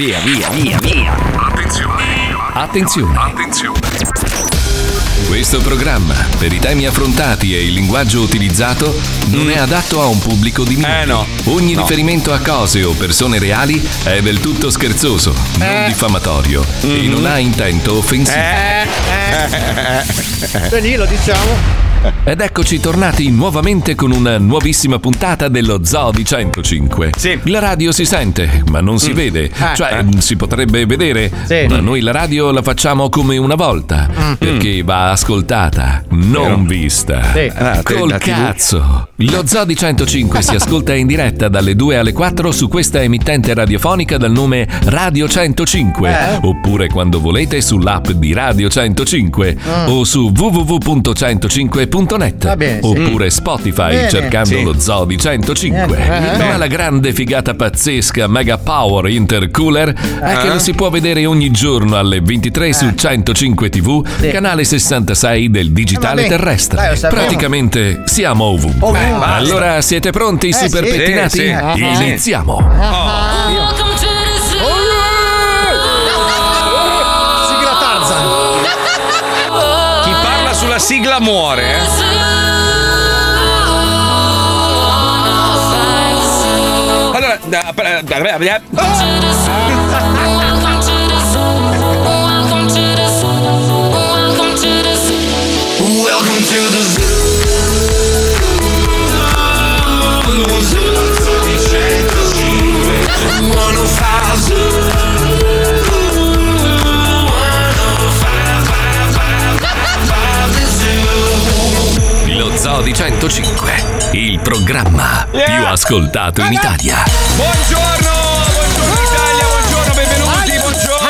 via, via, via, via. Attenzione. Attenzione. Attenzione. Questo programma, per i temi affrontati e il linguaggio utilizzato, non è adatto a un pubblico di minori. Eh, no. Ogni No. riferimento a cose o persone reali è del tutto scherzoso, non diffamatorio e non ha intento offensivo. Danilo, diciamo. Ed eccoci tornati nuovamente con una nuovissima puntata dello Zoo di 105. Sì. La radio si sente, ma non si mm. vede. Ah, cioè, ah. si potrebbe vedere, sì. ma noi la radio la facciamo come una volta, mm. perché va ascoltata, non Vero. vista. Sì. Ah, Col cazzo. Lo Zoo di 105 si ascolta in diretta dalle 2 alle 4 su questa emittente radiofonica dal nome Radio 105, eh. oppure quando volete sull'app di Radio 105 mm. o su www.105.com Zoe105.net oppure Spotify Bene. cercando lo Zoo di 105. Ma la grande figata pazzesca Mega Power Intercooler è che lo si può vedere ogni giorno alle 23 su 105 TV, canale 66 del digitale terrestre. Praticamente siamo ovunque. Allora siete pronti, super pettinati? Iniziamo! Sigla muore, eh? Allora, Lo Zoo di 105, il programma Yeah. più ascoltato in Italia. Buongiorno, buongiorno Italia, buongiorno, benvenuti, buongiorno.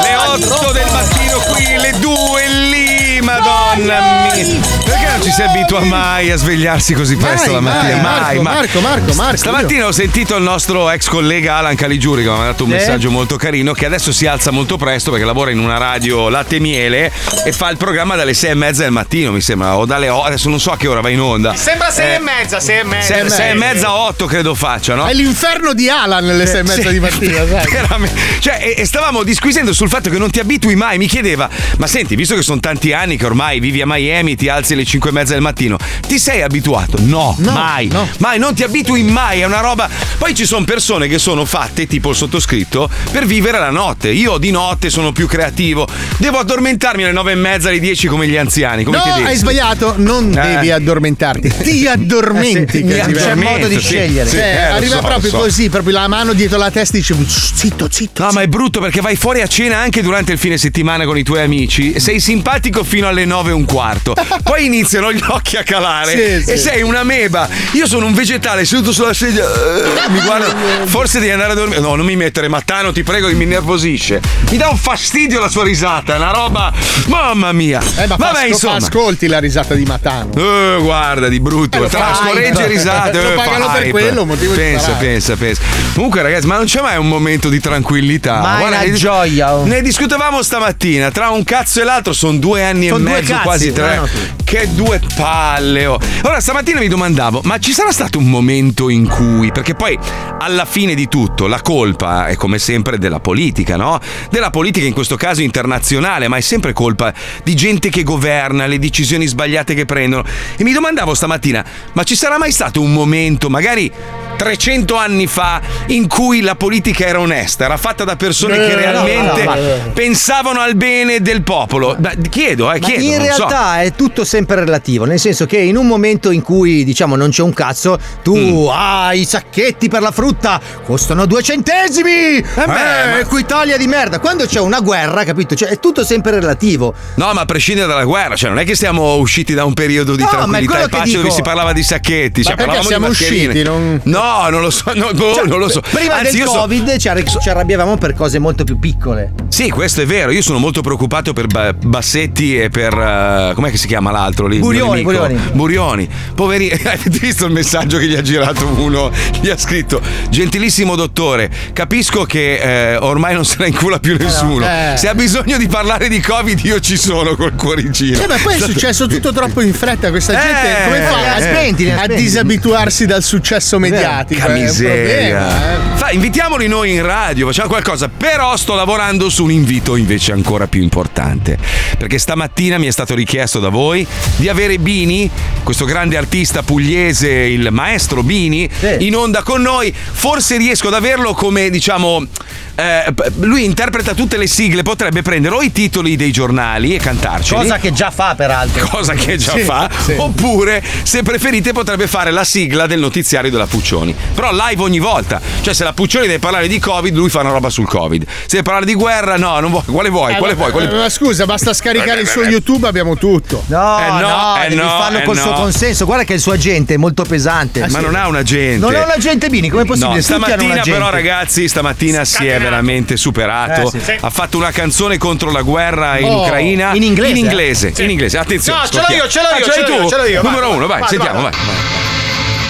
Le 8 del mattino qui, le 2 lì, madonna mia. Perché non ci si abitua mai a svegliarsi così presto la mattina? Mai, Marco, mai. Marco, Marco, Marco. Stamattina ho sentito il nostro ex collega Alan Caligiuri che mi ha mandato un Sì. messaggio molto carino che adesso si alza molto presto perché lavora in una radio latte e miele e fa il programma dalle 6 e mezza del mattino mi sembra o dalle 8 adesso non so a che ora va in onda Sembra sei Eh, e mezza, sei e mezza. sei, sei e mezza 8 credo faccia no? È l'inferno di Alan alle sei e mezza Sì. di mattina, sai? Veramente. Cioè, e, e stavamo disquisendo sul fatto che non ti abitui mai. Mi chiedeva, ma senti, visto che sono tanti anni che ormai vivi a Miami, ti alzi alle 5 e mezza del mattino, ti sei abituato? No, No, mai. no. Mai, non ti abitui mai. È una roba. Poi ci sono persone che sono fatte, tipo il sottoscritto, per vivere la notte. Io di notte sono più creativo. Devo addormentarmi alle 9 e mezza, alle 10 come gli anziani. Come No, hai sbagliato, non Eh. devi addormentarti, ti addormenti. Mi che è diverso. addormento, sì, sì, Cioè, eh, arriva so, proprio so. così, proprio la mano dietro la testa e dice zitto, zitto. No, ma è brutto perché vai fuori a cena anche durante il fine settimana con i tuoi amici. Sei simpatico fino alle 9 e un quarto. Poi iniziano gli occhi a calare Sì, e sì. sei una meba. Io sono un vegetale seduto sulla sedia. eh, mi guardo. Forse devi andare a dormire. No, non mi mettere, Mattano, ti prego, che mi nervosisce. Mi dà un fastidio la sua risata. È una roba. Mamma mia. Eh, ma Vabbè, insomma. ascolti la risata di Matano. Eh, guarda, di brutto. Eh, Tra scoregge e risate. Lo eh, pagano per quello, motivo di pensa, sparare. pensa, pensa. Comunque, ragazzi, ma non c'è mai un momento di tranquillità. Ma è una gioia, oh. Ne discutevamo stamattina. Tra un cazzo e l'altro sono due anni Son e due mezzo, cazzi, quasi tre. no, no, Che due palle. oh. Ora, stamattina mi domandavo, ma ci sarà stato un momento in cui. Perché poi, alla fine di tutto, la colpa è come sempre della politica, no? Della politica, in questo caso internazionale, ma è sempre colpa di gente che governa, le decisioni sbagliate che prendono. E mi domandavo stamattina, ma ci sarà mai stato un momento, magari 300 anni fa, in cui la politica era onesta, era fatta da persone che Eh, realmente no, no, no. pensavano al bene del popolo? Beh, chiedo, eh, chiedo. in non so. realtà è tutto sempre relativo, nel senso che in un momento in cui diciamo non c'è un cazzo, tu Mm. ah i sacchetti per la frutta costano due centesimi! Eh, beh, ma- Equitalia di merda! Quando c'è una guerra, capito? Cioè è tutto sempre relativo. No, ma a prescindere dalla guerra, cioè non è che siamo usciti da un periodo di No, ma tranquillità e pace dove dico. si parlava di sacchetti. Cioè, perché parlavamo siamo di usciti, non- No, non lo so, no, boh, Cioè, non lo so. Prima Anzi, del so- Covid ci, arri- ci arrabbiavamo per cose molto più piccole. Sì, questo è vero. Io sono molto preoccupato per Ba- Bassetti e per. eh, com'è che si chiama l'altro lì? Burioni. Burioni. Burioni. Poverini. Avete visto il messaggio che gli ha girato uno? Gli ha scritto: Gentilissimo dottore, capisco che eh, ormai non se la incula più nessuno. Eh. Se ha bisogno di parlare di Covid, io ci sono col cuoricino. Eh, ma poi è successo tutto troppo in fretta. Questa gente Eh, come fa eh, a, a disabituarsi dal successo mediatico? Un miseria. problema, eh. Fa, invitiamoli noi in radio, facciamo qualcosa. Però sto lavorando su un invito invece ancora più importante. Perché stamattina mi è stato richiesto da voi di avere Bini, questo grande artista pugliese, il maestro Bini, Sì. in onda con noi. Forse riesco ad averlo come, diciamo. Eh, lui interpreta tutte le sigle, potrebbe prendere o i titoli dei giornali e cantarceli. Cosa che già fa, peraltro. cosa che già Sì, fa, sì. oppure se preferite potrebbe fare la sigla del notiziario della Puccioni. Però live ogni volta. Cioè, se la Puccioni deve parlare di Covid, lui fa una roba sul Covid. Se deve parlare di guerra, no, non vuoi. Quale vuoi? Eh, Quale vuoi? Quale- eh, Ma scusa, basta scaricare il suo YouTube, abbiamo tutto. No, Eh, no, no, eh, devi no, farlo eh, col suo no. consenso. Guarda che il suo agente è molto pesante. Ma non ha un agente. Non è un agente Bini, com'è possibile? No, stamattina però ragazzi, stamattina si è veramente superato. Eh, sì. Sì. Ha fatto una canzone contro la guerra in Oh, Ucraina. in inglese, In eh? inglese, in inglese. Attenzione. No, ce l'ho ascoltiamo. io, ce l'ho Ah, io, ce l'hai ce l'ho tu? ce l'ho io, Numero vai, uno, vai, vai, sentiamo, vai. vai.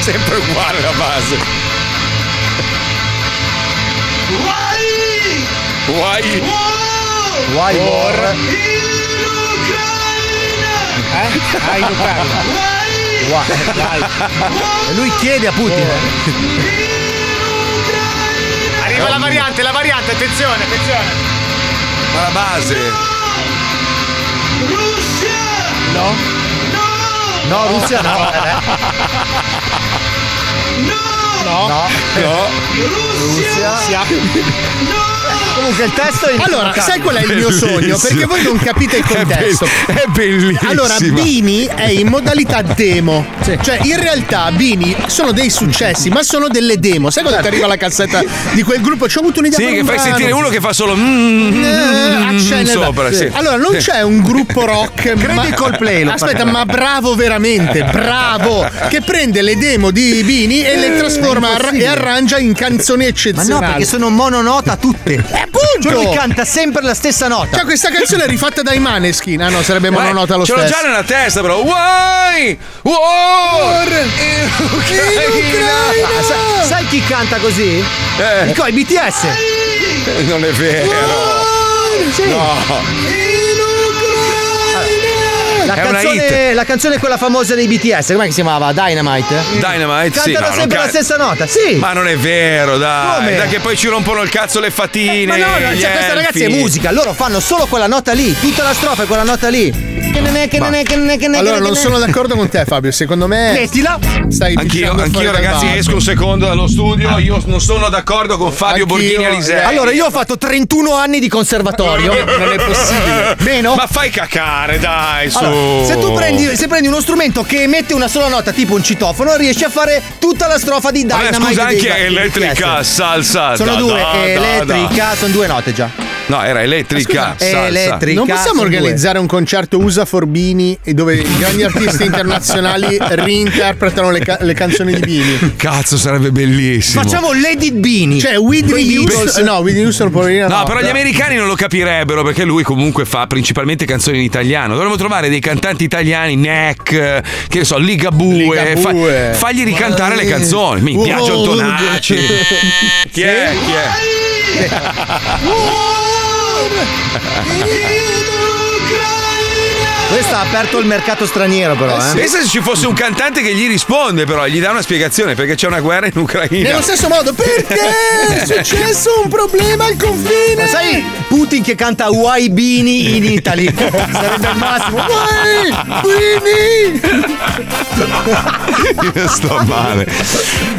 Sempre uguale la base. Why? Why war? Ah, in Ucraina. E lui chiede a Putin. Arriva la variante, la variante, attenzione, attenzione. Ma la base. No? No, Russia no. No. No. No. Russia. Comunque il testo è Allora, sai qual è il mio sogno? Perché voi non capite il È be- contesto. È bellissimo. Allora, Bini è in modalità demo. Cioè, in realtà Bini sono dei successi, ma sono delle demo. Sai quando ti arriva la cassetta di quel gruppo? Ci ho avuto un'idea Sì, che fai brano. sentire uno che fa solo. mm, Eh, accende- sopra, sì. Allora, non c'è un gruppo rock. ma... i Coldplay, Aspetta, ma bravo veramente, bravo! Che prende le demo di Bini e le trasforma e arrangia in canzoni Ma eccezionali. no, perché sono mononota tutte. Eh, appunto! Cioè lui canta sempre la stessa nota. Cioè, questa canzone è rifatta dai Maneskin. Ah no, sarebbe Vai, mononota lo ce stesso. l'ho già nella testa, però. Why? War in Ucraina. Ah, sai, sai chi canta così? Eh. Dico, i BTS. Non è vero. Sì. No. La, canzone, la canzone quella famosa dei BTS, com'è che si chiamava? Dynamite? Dynamite, sì. Cantano no, non sempre ca- la stessa nota, sì. Ma non è vero, dai. Come? Dai, che poi ci rompono il cazzo le fatine. Ma no, no, cioè questa ragazzi è musica, loro fanno solo quella nota lì, tutta la strofa è quella nota lì. Che ne è, che ne è, che ne è, che ne è, Allora, non sono d'accordo con te, Fabio. Secondo me. Mettila. Stai Anch'io, anch'io ragazzi, esco un secondo dallo studio. Io non sono d'accordo con Fabio Anch'io, Borghini Alisei. eh. Allora, io ho fatto 31 anni di conservatorio. Non è possibile. Meno? Ma fai cacare, dai, su. Allora, se tu prendi, se prendi uno strumento che emette una sola nota, tipo un citofono, riesci a fare tutta la strofa di Dynamite. scusa, dei- anche elettrica, salsa. Sono da, due, da, da, elettrica, sono due note già. No, era elettrica. Scusa, salsa. elettrica. Non possiamo organizzare un concerto USA for Bini e dove i grandi artisti internazionali reinterpretano le, ca- le canzoni di Bini. Cazzo, sarebbe bellissimo. Facciamo Lady Bini. Cioè, Whitney Houston. No, Whitney Houston, poverina. No, però gli americani non lo capirebbero perché lui comunque fa principalmente canzoni in italiano. Dovremmo trovare dei cantanti italiani, Neck, che ne so, Ligabue. Ligabue. Fa, fagli ricantare le canzoni. Mi piace Antonacci. Chi è? Chi è? good. Questa ha aperto il mercato straniero, però, eh. Pensa se ci fosse un cantante che gli risponde, però, gli dà una spiegazione perché c'è una guerra in Ucraina. Nello stesso modo, perché è successo un problema al confine? Ma sai Putin che canta Why Bini in Italy? Sarebbe il massimo. Why? Bini! Io sto male.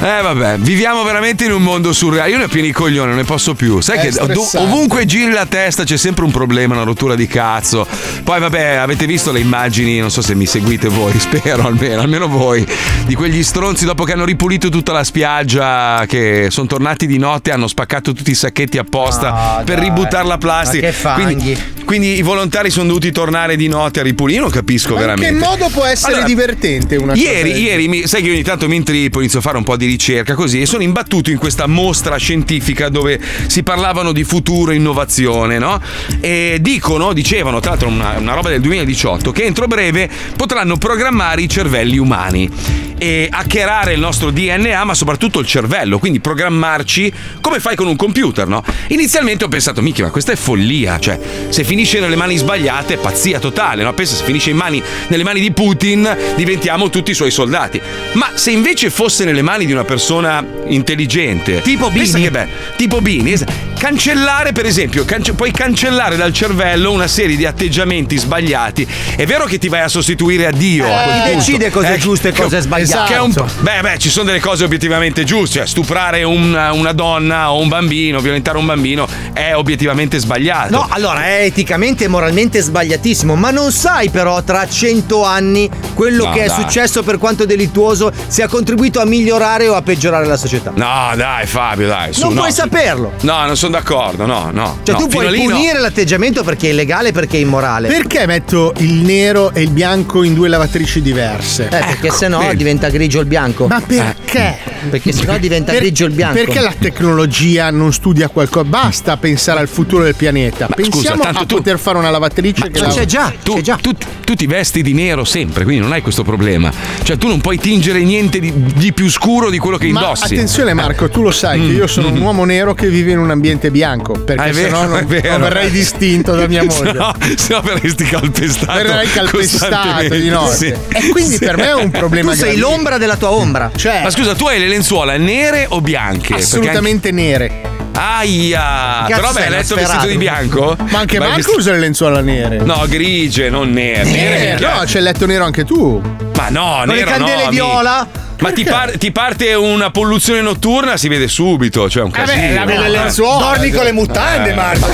Eh vabbè, viviamo veramente in un mondo surreale. Io ne ho pieni i coglioni, non ne posso più. Sai È che ov- stressante. ovunque giri la testa c'è sempre un problema, una rottura di cazzo. Poi vabbè, avete visto le immagini, non so se mi seguite voi, spero almeno, almeno voi, di quegli stronzi dopo che hanno ripulito tutta la spiaggia, che sono tornati di notte hanno spaccato tutti i sacchetti apposta Ah, per dai. ributtare la plastica. Che fanghi. Quindi, quindi i volontari sono dovuti tornare di notte a ripulire. Io non capisco Ma in che veramente. modo può essere Allora, divertente una cosa Ieri, del ieri mi- sai che ogni tanto mi intrippo, inizio a fare un po' di ricerca così e sono imbattuto in questa mostra scientifica dove si parlavano di futuro e innovazione, no? E dicono, dicevano, tra l'altro una, una roba del 2018, poliziotto che entro breve potranno programmare i cervelli umani e hackerare il nostro DNA, ma soprattutto il cervello, quindi programmarci come fai con un computer, no? Inizialmente ho pensato, minchia, ma questa è follia, cioè se finisce nelle mani sbagliate è pazzia totale, no? Pensa se finisce in mani, nelle mani di Putin diventiamo tutti i suoi soldati. Ma se invece fosse nelle mani di una persona intelligente, Tipo Bini. che bello, tipo Bini, cancellare per esempio, cance- puoi cancellare dal cervello una serie di atteggiamenti sbagliati. È vero che ti vai a sostituire a Dio. a quel chi punto. decide cosa è Eh, giusto e che- cosa è sbagliato? che è un beh, beh, ci sono delle cose obiettivamente giuste. Cioè, stuprare una, una donna o un bambino, violentare un bambino è obiettivamente sbagliato. No, allora è eticamente e moralmente sbagliatissimo, ma non sai però tra cento anni quello No, che è dai. successo per quanto delittuoso se ha contribuito a migliorare o a peggiorare la società. No, dai, Fabio, dai. Su, non no. puoi saperlo. No, non sono d'accordo, no, no. Cioè no, tu puoi lì no. punire l'atteggiamento perché è illegale, perché è immorale. Perché metto il nero e il bianco in due lavatrici diverse? Eh, perché Ecco, se no vedi. diventa grigio il bianco. Ma perché? Perché se no diventa Per- grigio il bianco. Perché la tecnologia non studia qualcosa? Basta pensare al futuro del pianeta. Ma scusa, Pensiamo tanto a tu- poter fare una lavatrice che Ma lava- c'è già, Tu, c'è già. tu- tu ti vesti di nero sempre, quindi non hai questo problema. Cioè, tu non puoi tingere niente di, di più scuro di quello che Ma indossi. attenzione Marco, tu lo sai che io sono un uomo nero che vive in un ambiente bianco, perché Mm. Ah, vero, sennò è non, vero. non verrei distinto da mia moglie. No, se no verresti calpestato. Verrei calpestato di notte. sì. E quindi per me è un problema Tu sei gravissimo. l'ombra della tua ombra. Cioè, Ma scusa, tu hai le lenzuola nere o bianche? assolutamente nere. Anche- Aia! Cazzo Però beh, hai letto vestito di bianco? Ma anche Ma hai Marco vesti- usa le lenzuola nere. No, grigie, non nere. Nere, minchia. no, c'è il letto nero anche tu. Ma no, Con le nero candele no, viola. mi- Ma ti, par- ti parte una polluzione notturna, si vede subito, cioè un casino. lavi le lenzuola. Dormi con le mutande, Marco.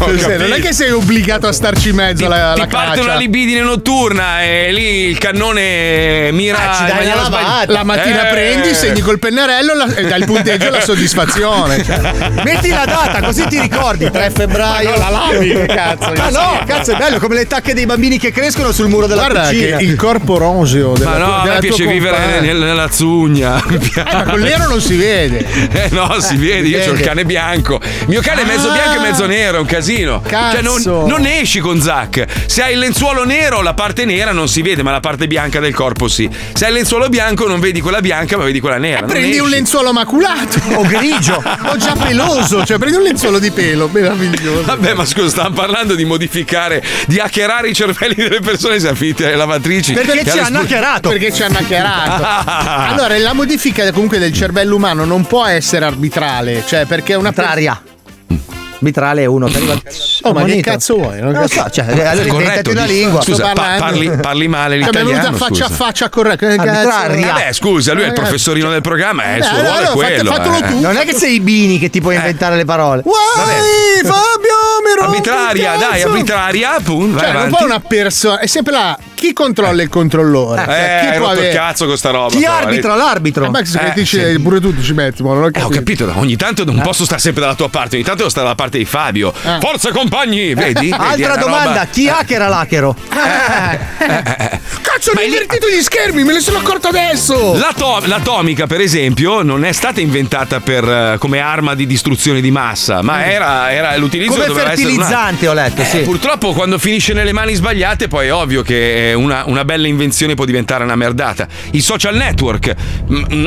Ho Cioè, non è che sei obbligato a starci in mezzo ti, alla, ti alla parte caccia. una libidine notturna e lì il cannone mira Ah, ci dai sbagliata. lavata. La mattina Eh. prendi, segni col pennarello la- e dai il punteggio e la soddisfazione. Cioè, Metti la data, così ti ricordi. 3 febbraio. Ma no, la lavi, che cazzo. Ah no, cazzo è bello, come le tacche dei bambini che crescono sul muro della Guarda che cucina. il corpo roseo della Ma no, della tua piace vivere nel- nella zugna. Eh, ma col nero non si vede. Eh no, si vede, io ho il cane bianco. Mio cane è mezzo Ah. bianco e mezzo nero, è un casino. Cioè, non, Cazzo. non esci con Zac. Se hai il lenzuolo nero, la parte nera non si vede, ma la parte bianca del corpo sì. Se hai il lenzuolo bianco, non vedi quella bianca, ma vedi quella nera. Non Prendi un esci. lenzuolo maculato o grigio o già peloso, cioè prendi un lenzuolo di pelo, meraviglioso. Vabbè, ma scusa, stavamo parlando di modificare, di hackerare i cervelli delle persone, siamo finiti alle lavatrici. Perché ci hanno hackerato. Perché ci hanno hackerato. Allora, la modifica comunque del cervello umano non può essere arbitrale, cioè perché è una Arbitraria. Arbitrale è uno. Oh, ma che cazzo vuoi? Non lo so, cioè, allora Corretto, una lingua. Scusa, pa- parli, parli male Cioè, mi è l'italiano. venuta faccia a faccia cazzo? Vabbè, scusa, lui è il Ragazzi. professorino del programma, eh, il suo ruolo allora è quello. fate- eh. tu. Non è che sei i Bini che ti puoi inventare le parole. Uai, Fabio, mi rompi Arbitraria, dai, arbitraria, appunto. Cioè, non può una persona, è sempre là. Chi controlla il controllore? Eh, Cioè, chi hai può rotto il avere- cazzo con sta roba. Chi però, arbitra l'arbitro? Eh, Max, Eh, che dici, sì. pure tu ci metti, ma non ho Eh, capito. ho capito, ogni tanto non posso stare sempre dalla tua parte, ogni tanto devo stare dalla parte di Fabio. Ah. Forza compagni, vedi? Altra domanda, roba- chi hackera l'hackero? Cazzo, ho invertito gli schermi, me ne sono accorto adesso. L'ato- l'atomica, per esempio, non è stata inventata per, eh, come arma di distruzione di massa, ma era, era l'utilizzo Come essere una- fertilizzante, ho letto, Eh, sì. Purtroppo quando finisce nelle mani sbagliate poi è ovvio che eh, una, una bella invenzione può diventare una merdata. I social network,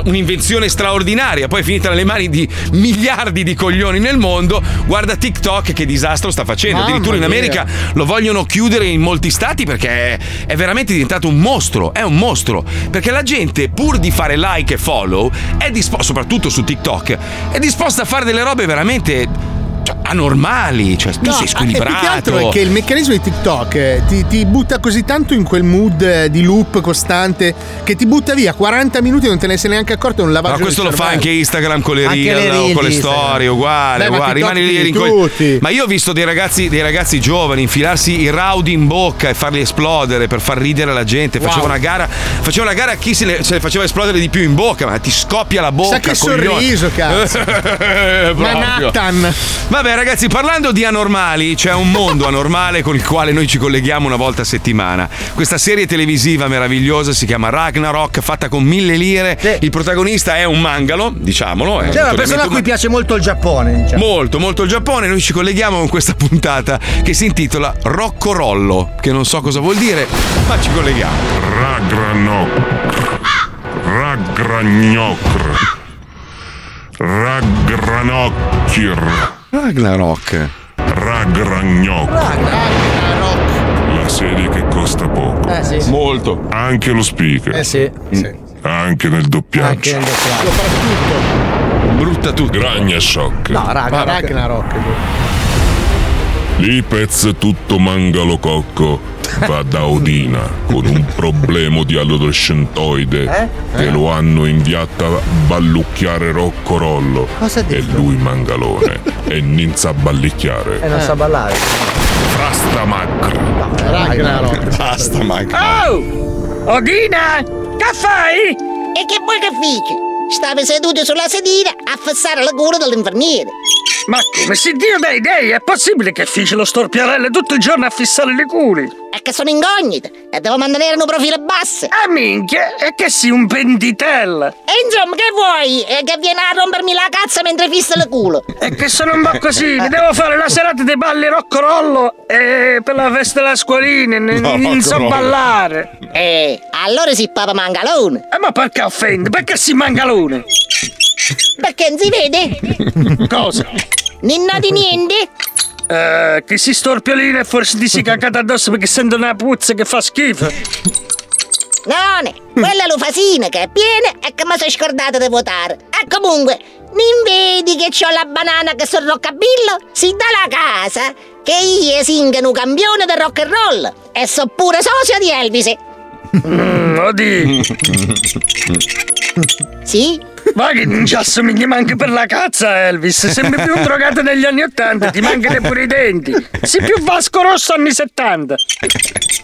un'invenzione straordinaria, poi è finita nelle mani di miliardi di coglioni nel mondo. Guarda TikTok che disastro sta facendo. Mamma Addirittura in mia. America lo vogliono chiudere in molti stati perché è, è veramente diventato un mostro. È un mostro. Perché la gente, pur di fare like e follow, è disposta, soprattutto su TikTok, è disposta a fare delle robe veramente. Cioè, anormali, cioè tu No, sei e squilibrato. più che altro è che il meccanismo di TikTok eh, ti, ti butta così tanto in quel mood eh, di loop costante che ti butta via 40 minuti e non te ne sei neanche accorto. È un lavaggio Ma questo lo fa anche Instagram con le reel le o reel con le storie, uguale, Beh, ma uguale. Rimani lì di rincoglio- tutti. Ma io ho visto dei ragazzi, dei ragazzi giovani infilarsi i rowdy in bocca e farli esplodere per far ridere la gente. Faceva una gara, faceva una gara a chi se le, se le faceva esplodere di più in bocca, ma ti scoppia la bocca. Sa che coglione. sorriso, cazzo. Eh, proprio. Vabbè, ragazzi, parlando di anormali, c'è un mondo anormale con il quale noi ci colleghiamo una volta a settimana. Questa serie televisiva meravigliosa si chiama Ragnarok, fatta con mille lire. Il protagonista è un mangalo, diciamolo. È C'è una persona a cui piace molto il Giappone. diciamo. Molto, molto il Giappone. Noi ci colleghiamo con questa puntata che si intitola Rocco Rollo, che non so cosa vuol dire, ma ci colleghiamo. Ragranok. Ragragnocr. Ragranocchir. Ragnarok. Ragragnocr. La serie che costa poco. Eh sì. Molto. Anche lo speaker. Eh sì. Anche nel Anche doppiaggio. nel doppiaggio. Brutta tutto. Gragna shock. No, raga, Ragnarok. Lipez tutto mangalo cocco va da Odina con un problema di adolescentoide che lo hanno inviato a ballucchiare Rocco Rollo e lui mangalone e non sa ballicchiare E non sa ballare. Frasta macra Ragnarok. Basta, Mike. Oh! Odina! Che fai? E che vuoi che fici? Stavi seduto sulla sedina a fissare la cura dell'infermiere. Ma come se Dio dei dei è possibile che fici lo storpiarello tutto il giorno a fissare le culi? È che sono incognita e devo mantenere un profilo basso. Ah minchia, è che sei un pentitella! E insomma, che vuoi? Eh, che viene a rompermi la cazza mentre fissa il culo? È che sono un po' così, mi devo fare la serata dei balli Rocco Rollo e per la festa della scuolina, n- No, non so ballare. Eh, allora si papa mangalone. Eh, ma perché offende? Perché si mangalone? Perché non si vede? Cosa? Ninna di niente? Eh, che si storpiolina e forse ti si cacata addosso perché sento una puzza che fa schifo. No, quella è l'ufasina che è piena e che mi sono scordata di votare. E comunque, non vedi che c'ho la banana che sono roccabillo? Si dà la casa che io singano campione del rock and roll e so pure socio di Elvis. Mm, oddio. Sì? Ma che non ci assomigli manco per la cazza, Elvis. Sembri più un drogato degli anni Ottanta, ti mancano pure i denti. Sei più Vasco Rosso anni 70.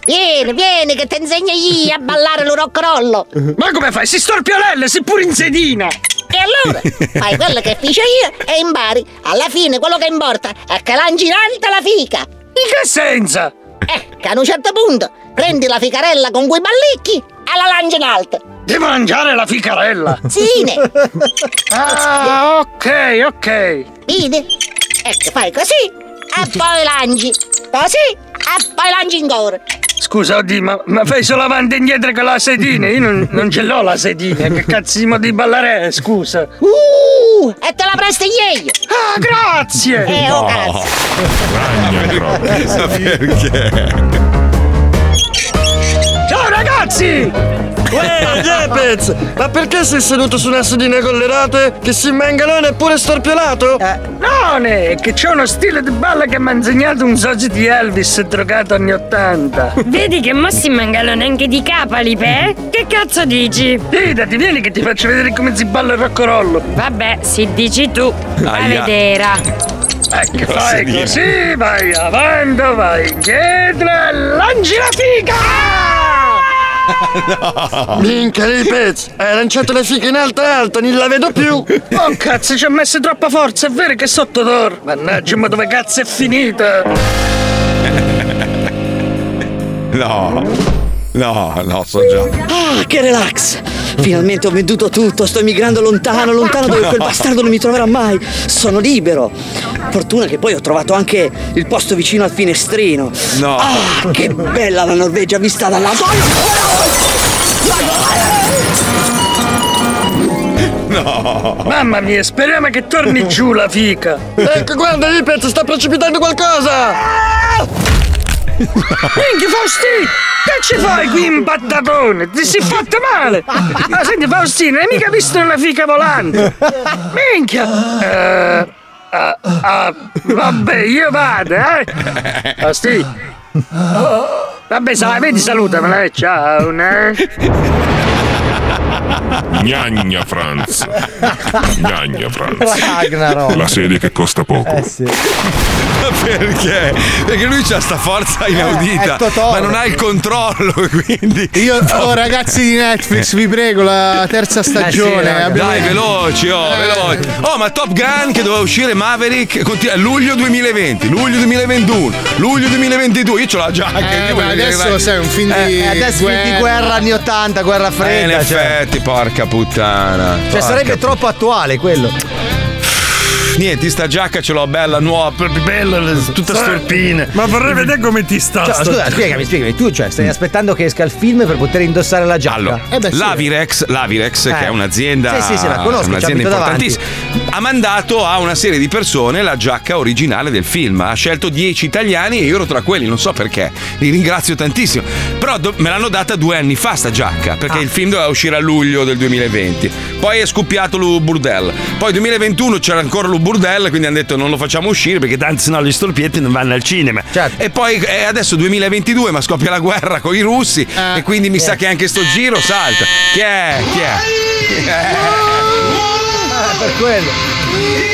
Vieni, vieni che ti insegno io a ballare lo rock and roll. Ma come fai? Si storpiolelle, sei pure in sedina. E allora fai quello che faccio io e impari. Alla fine quello che importa è che lanci in alta la fica. In che senso? Eh, che a un certo punto prendi la ficarella con quei ballicchi e la lanci in alto. Devo mangiare la ficarella. Sine, Ah, ok, ok. vedi? Ecco, fai così e poi lanci. Così e poi lanci ancora. Scusa, oddio, ma, ma fai solo avanti e indietro con la sedina? Io non, non ce l'ho la sedina. Che cazzo di di ballare è, scusa? Uh, e te la presto io. Ah, grazie! Eh, oh cazzo. Ragnarok Perché? Ciao ragazzi! Uè, Gepez! Ma perché sei seduto su una sedina con le rate? Che si mangalone è pure storpiolato? No, ne, che c'è uno stile di ballo che mi ha insegnato un socio di Elvis drogato anni 80. Vedi che mo si mangalone anche di capalipe, eh? Che cazzo dici? Fidati, vieni che ti faccio vedere come si balla il roccorollo. Vabbè, se dici tu, va a vedere. Ecco, fai così, vai avanti, vai indietro e lanci la figa! Minchia, Lipez! Hai lanciato le fiche in alto alto, non la vedo più! Oh cazzo, ci ha messo troppa forza, è vero che è sotto d'oro. Mannaggia, ma dove cazzo è finita? No. No, no, so già. Ah, che relax! Finalmente ho venduto tutto, sto emigrando lontano, lontano dove quel bastardo non mi troverà mai. Sono libero. Fortuna che poi ho trovato anche il posto vicino al finestrino. No. Ah, che bella la Norvegia vista dall'alto. No. Mamma mia, speriamo che torni giù la fica. Ecco, guarda, Lipez, sta precipitando qualcosa! Minchia Faustino! Che ci fai qui in pattatone? Ti sei fatto male! Ma senti Faustino, hai mica visto una fica volante? Minchia! Eh, ah, ah, vabbè, io vado, eh! Faustino! Vabbè, sa, vedi, salutamela, eh, ciao. ne? Gnagna Franz. Gnagna Franz. Ragnarok. La serie che costa poco. Eh sì. Perché? Perché lui ha sta forza inaudita, è Totò. ma non ha il controllo, quindi. Io, oh ragazzi di Netflix, vi prego, la terza stagione. abbiamo- Dai, veloci, oh, Eh. veloci. Oh, ma Top Gun che doveva uscire Maverick continua- luglio 2020, luglio 2021, luglio 2022. Io ce l'ho già anche Eh, dire, adesso dai. sai, è un film di Eh, adesso film di guerra anni 80, guerra Eh, in fredda. cioè. effetti, porca puttana. Cioè, Porca sarebbe troppo attuale quello. Niente, sta giacca ce l'ho bella, nuova, bella, tutta storpina. Ma vorrei vedere come ti sta. Cioè, scusa, spiegami, spiegami. Tu cioè, stai aspettando che esca il film per poter indossare la giacca. Allora, Eh beh, sì. l'Avirex, l'Avirex Eh. che è un'azienda, Sì, sì, sì, la conosco, un'azienda abito davanti. importantissima, ha mandato a una serie di persone la giacca originale del film. Ha scelto 10 italiani e io ero tra quelli, non so perché. Li ringrazio tantissimo. Però do- me l'hanno data due anni fa sta giacca, Ah. perché il film doveva uscire a luglio del 2020. Poi è scoppiato lo burdel. Poi 2021 c'era ancora lo burdel, quindi hanno detto non lo facciamo uscire perché tanto sennò gli storpietti non vanno al cinema. Certo. E poi è adesso 2022, ma scoppia la guerra con i russi Ah, e quindi mi sa che anche sto giro salta. Chi è? Chi è? Chi è? Eh, per quello.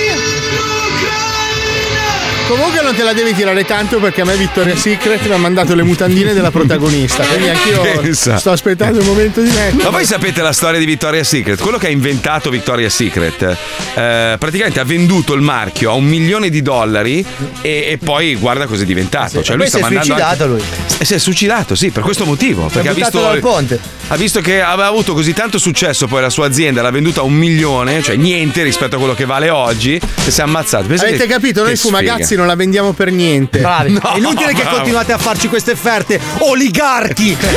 Comunque non te la devi tirare tanto perché a me Victoria's Secret mi ha mandato le mutandine della protagonista. Quindi anch'io Pensa. sto aspettando il momento di mettere. Ma voi sapete la storia di Victoria's Secret? Quello che ha inventato Victoria's Secret eh, praticamente ha venduto il marchio a un milione di dollari e, e poi guarda cosa è diventato. Cioè, E poi si è suicidato lui. E si è suicidato, sì, per questo motivo. Si è Perché ha buttato visto, dal ponte. ha visto che aveva avuto così tanto successo, poi la sua azienda l'ha venduta a un milione, cioè niente rispetto a quello che vale oggi, e si è ammazzato. Pensa Avete che- capito? Noi fumagazzi. Non la vendiamo per niente. Bravi. No, è inutile che bravo. continuate a farci queste offerte. Oligarchi!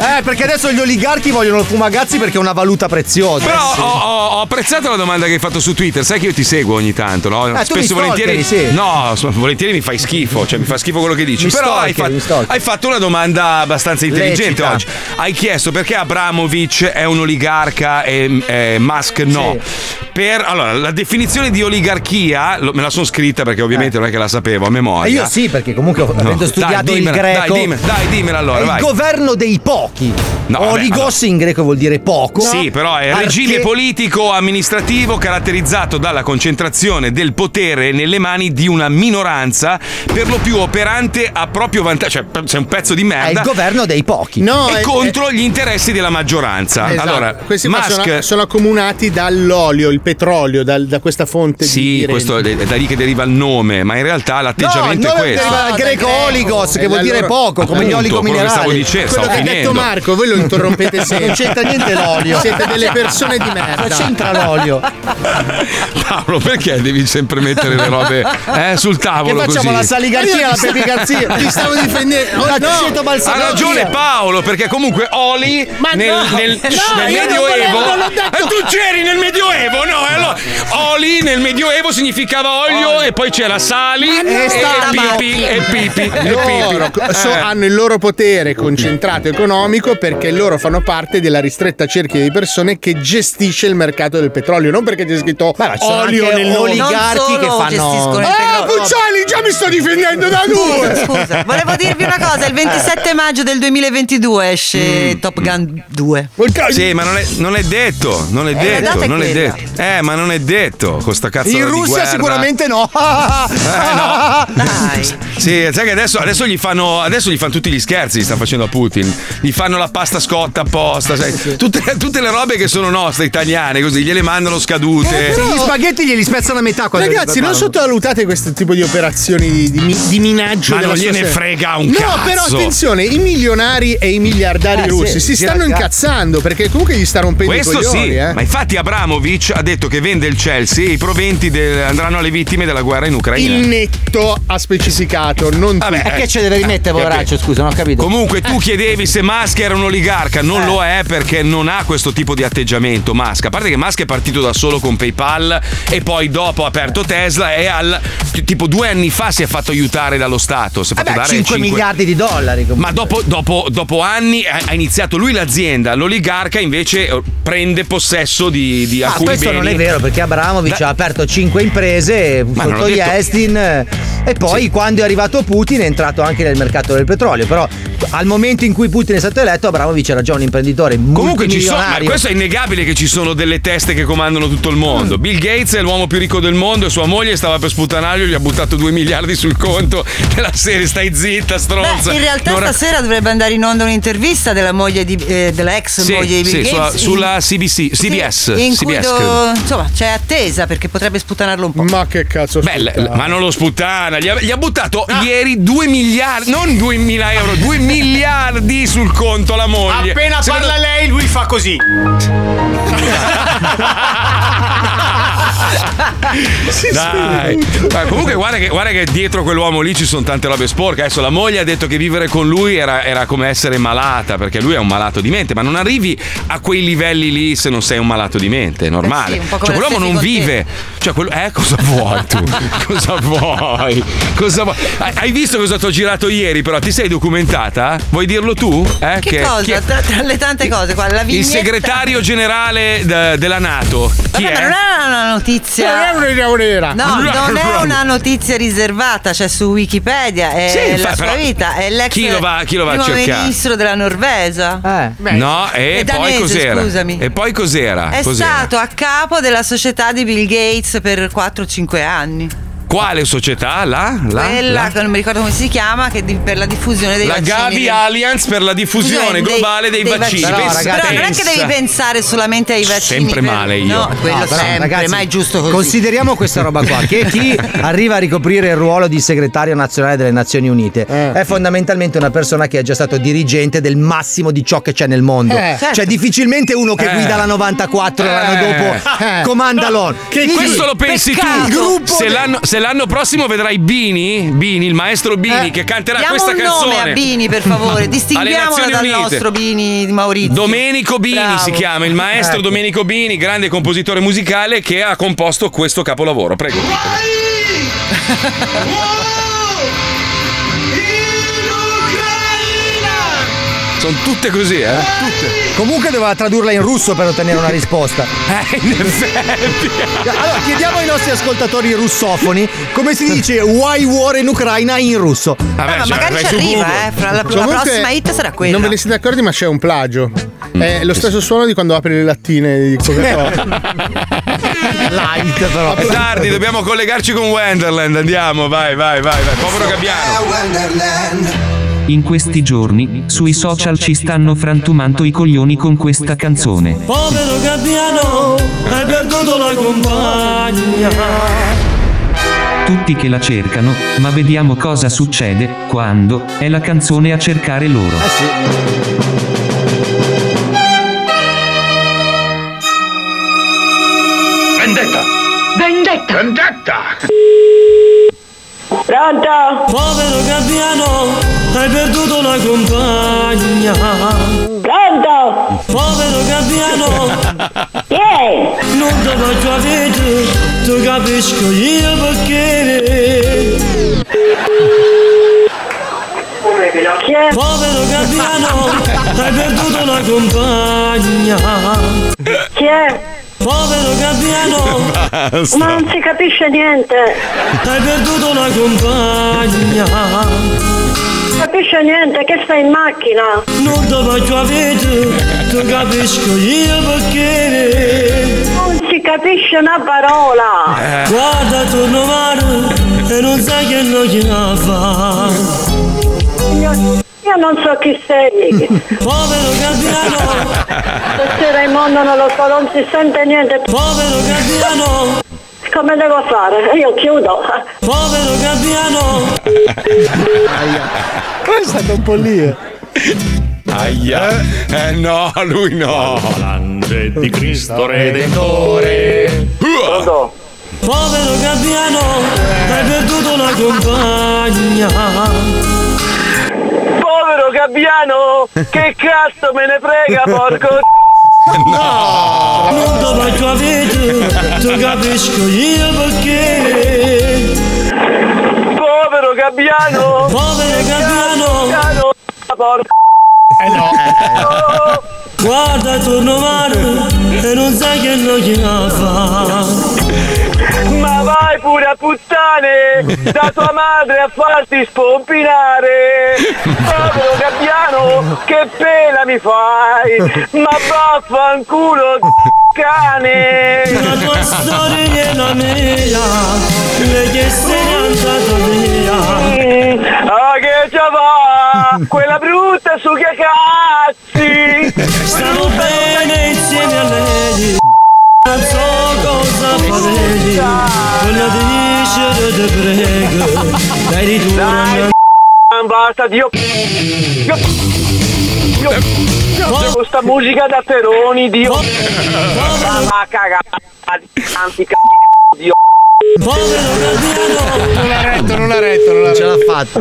Eh, perché adesso gli oligarchi vogliono il fumagazzi perché è una valuta preziosa. Però Eh, sì. ho, ho- ho apprezzato la domanda che hai fatto su Twitter. Sai che io ti seguo ogni tanto, no? Eh, tu mi volentieri. sì. No, volentieri mi fai schifo, cioè mi fa schifo quello che dici. Mi Però hai, fatto- mi stalkeri. hai fatto una domanda abbastanza intelligente Lecita. oggi. Hai chiesto perché Abramovic è un oligarca e e Musk no. Per, allora, la definizione di oligarchia, lo- me la sono scritta perché ovviamente non è che la sapevo a Eh, memoria. io sì, perché comunque No. avendo studiato Dai, il dimmela, greco. Dai, dimmela, dai, dimmela allora, è il vai. governo dei pochi. No, vabbè, Oligos in greco vuol dire poco. Sì, però è Arche- regime politico amministrativo caratterizzato dalla concentrazione del potere nelle mani di una minoranza, per lo più operante a proprio vantaggio. Cioè, sei un pezzo di È il merda. governo dei pochi. No, e è- contro gli interessi della maggioranza. Esatto. Allora, questi Musk. sono, sono accomunati dall'olio, il petrolio, dal- da questa fonte di Sì, questo è da lì che deriva il nome, ma in realtà l'atteggiamento no, è questo. deriva dal greco oligos, che vuol dire poco, come gli quello che stavo dicendo, Quello stavo che ha detto. Marco, voi lo interrompete sempre. Non c'entra niente l'olio. Siete delle persone di merda. Cosa c'entra l'olio? Paolo, perché devi sempre mettere le robe eh, sul Che tavolo facciamo così? la saligarzia, la pepigarzia? ti stavo difendendo. La No, Ha ragione Paolo, perché comunque Oli Ma nel, no, nel- no, nel non Medioevo. volevo, non. Eh, tu c'eri nel Medioevo, no? E allora, Oli nel Medioevo significava olio e poi c'era sali e, sta pipi e pipi e Loro pipi. so- Eh. hanno il loro potere concentrato economico perché loro fanno parte della ristretta cerchia di persone che gestisce il mercato del petrolio, non perché c'è scritto Beh, ma olio nel nome. oligarchi che fanno. Ah, Puccioni, già mi sto difendendo da due. Scusa, volevo dirvi una cosa: il 27 maggio del 2022 esce Top Gun 2. Sì, ma non è, non è detto, non è la detto, non è detto. Eh, ma non è detto con sta cazzo In di Russia guerra. sicuramente no. Eh, no. Dai. Sì, sai che adesso, adesso gli fanno adesso gli fanno tutti gli scherzi, gli sta facendo a Putin. Gli fanno la pasta scotta apposta, sai? Tutte, tutte le robe che sono nostre, italiane, così, gliele mandano scadute. Sì, gli spaghetti glieli spezzano a metà Ragazzi, non sottovalutate questo tipo di operazioni di, di, di minaggio. Ma della non gliene frega un no, cazzo. però attenzione, i milionari e i miliardari Eh, russi sì, si stanno incazzando perché comunque gli sta rompendo Questo i coglioni. sì, eh. ma infatti Abramovic ha detto che vende il Chelsea e i proventi del- andranno alle vittime della guerra in Ucraina. Il netto ha specificato, non Vabbè, che ce deve rimettere, poveraccio? Scusa, non ho capito. Comunque tu chiedevi se Musk era un oligarca, non Eh. lo è perché non ha questo tipo di atteggiamento Musk. A parte che Musk è partito da solo con PayPal e poi dopo ha aperto Tesla e al tipo due anni fa si è fatto aiutare dallo Stato. Si è fatto Vabbè, dare 5 cinque- miliardi di dollari. comunque. Ma dopo, dopo- dopo anni ha iniziato lui l'azienda, l'oligarca invece eh, prende possesso di, di Ah, alcuni questo beni. non è vero perché Abramovic Da- ha aperto 5 imprese sotto detto- Yestin eh, e poi quando è arrivato Putin è entrato anche nel mercato del petrolio però al momento in cui Putin è stato eletto, Abramovic era già un imprenditore Comunque ci sono, ma questo è innegabile che ci sono delle teste che comandano tutto il mondo. Mm. Bill Gates è l'uomo più ricco del mondo e sua moglie stava per sputanarlo, gli ha buttato 2 miliardi sul conto della serie stai zitta, stronza. Beh, in realtà Non ra- stasera dovrebbe andare in onda un'intervista della moglie di, eh, della ex Sì, moglie di Bill sì, sulla, Gates. sulla CBC, CBS, in cui CBS do- insomma c'è attesa perché potrebbe sputanarlo un po'. Ma che cazzo Beh, l- ma non lo sputtana, gli ha, gli ha buttato Ah. ieri 2 miliardi, non 2000 euro, 2 miliardi sul conto la moglie. Appena Secondo- parla lei, lui fa così. Dai, Ma comunque guarda che, guarda che dietro quell'uomo lì ci sono tante robe sporche. Adesso la moglie ha detto che vivere con lui era, era come essere malata, perché lui è un malato di mente, ma non arrivi a quei livelli lì se non sei un malato di mente, è normale. Eh sì, cioè quell'uomo non vive. Cioè, quello, eh, cosa vuoi tu? cosa vuoi? Cosa vuoi? Hai- visto cosa ti ho girato ieri, però? Ti sei documentata? Vuoi dirlo tu? Eh, Che, cosa? chi è- Tra, tra le tante cose, qua, la il vignetta. segretario generale de- della Nato. Chi Vabbè, è? ma non è una notizia. Non è nera. No, non è una notizia riservata, cioè su Wikipedia, è Sì, la fa- sua vita, è l'ex chi lo va- chi lo va a primo cercare? ministro della Norvegia. No, e È poi danese, cos'era? scusami. E poi cos'era? È Cos'era? stato a capo della società di Bill Gates per 4-5 anni. Quale società? La? La? Quella la? che non mi ricordo come si chiama, che di- per la diffusione dei La vaccini. Gavi del- Alliance per la diffusione Dei- globale dei, vaccini. Però, Pensa- però non è che devi pensare solamente ai vaccini. Sempre per- male io. No, quello No, però, sempre, ragazzi, ma è giusto così. Consideriamo questa roba qua: che chi arriva a ricoprire il ruolo di segretario nazionale delle Nazioni Unite Eh. è fondamentalmente una persona che è già stato dirigente del massimo di ciò che c'è nel mondo. Eh. Cioè, difficilmente uno che Eh. guida la 94 l'anno Eh. dopo Eh. comanda l'ONU. Che questo lo pensi Peccato. Il tu? gruppo Se de- l'anno, se l'anno prossimo vedrai Bini, Bini, il maestro Bini, Eh, che canterà diamo questa un canzone. nome a Bini, per favore. Distinguiamola dal Unite. nostro Bini di Maurizio. Domenico Bini Bravo. si chiama, il maestro Ecco. Domenico Bini, grande compositore musicale che ha composto questo capolavoro. Prego. Sono tutte così, eh? Tutte. Comunque doveva tradurla in russo per ottenere una risposta. Eh, in effetti. Allora, chiediamo ai nostri ascoltatori russofoni come si dice why war in Ucraina in russo. Vabbè, Eh, ma cioè, magari ci arriva, eh. Fra la, la Comunque, prossima hit sarà quella. Non ve ne siete accorti, ma c'è un plagio. Mm. È lo stesso suono di quando apri le lattine di Coca-Cola. Light però. È tardi, dobbiamo collegarci con Wonderland. Andiamo, vai, vai, vai, vai. Povero Gabbiano. In questi giorni, sui social ci stanno frantumando i coglioni con questa canzone. Povero Gabbiano, hai perduto la compagna. Tutti che la cercano, ma vediamo cosa succede quando è la canzone a cercare loro. Vendetta! Vendetta! Vendetta! Pronto? Povero Gabbiano, hai perduto la compagna. Pronto? Povero Gabbiano, Chi è? non ti faccio avere, tu capisco io perché. Chi è? Povero Gabbiano, hai perduto la compagna. Chi è? Povero Gabbiano, Ma non si capisce niente. hai perduto la compagna. Non capisce niente, che stai in macchina. Non ti faccio avere, tu capisco io perché. Non si capisce una parola. Guarda torno mano e non sai che noia fa. Io, non so chi sei. Povero Gabbiano, Se Raimondo non lo so, non si sente niente. povero Gabbiano, Come devo fare? Io chiudo. povero Gabbiano. È stato un po' lì. eh. Aia. Eh no, lui no. Grande di Cristo Redentore. Povero Gabbiano, hai perduto la compagna. Povero Gabbiano, che cazzo me ne frega, porco No! Non faccio avere, tu capisco io perché. Povero Gabbiano! Povero Gabbiano! Gabbiano! Porco! Eh no. Guarda attorno mano e non sai che noia fa. Ma vai pure a puttane da tua madre a farti spompinare Povero gabbiano che pena mi fai Ma vaffanculo cane La tua storia è la mia, lei che se n'è andata via. Ah che già va quella brutta su che cazzi. Stavo bene insieme a lei. Non so cosa farei, voglio dicere te prego, dai ritorno. Basta Dio. Dio. Dio. Questa musica da Peroni Dio. Ma cagare c***o Dio Povero Gabbiano, Non l'ha retto, non l'ha retto, non l'ha Ce l'ha retto. fatta.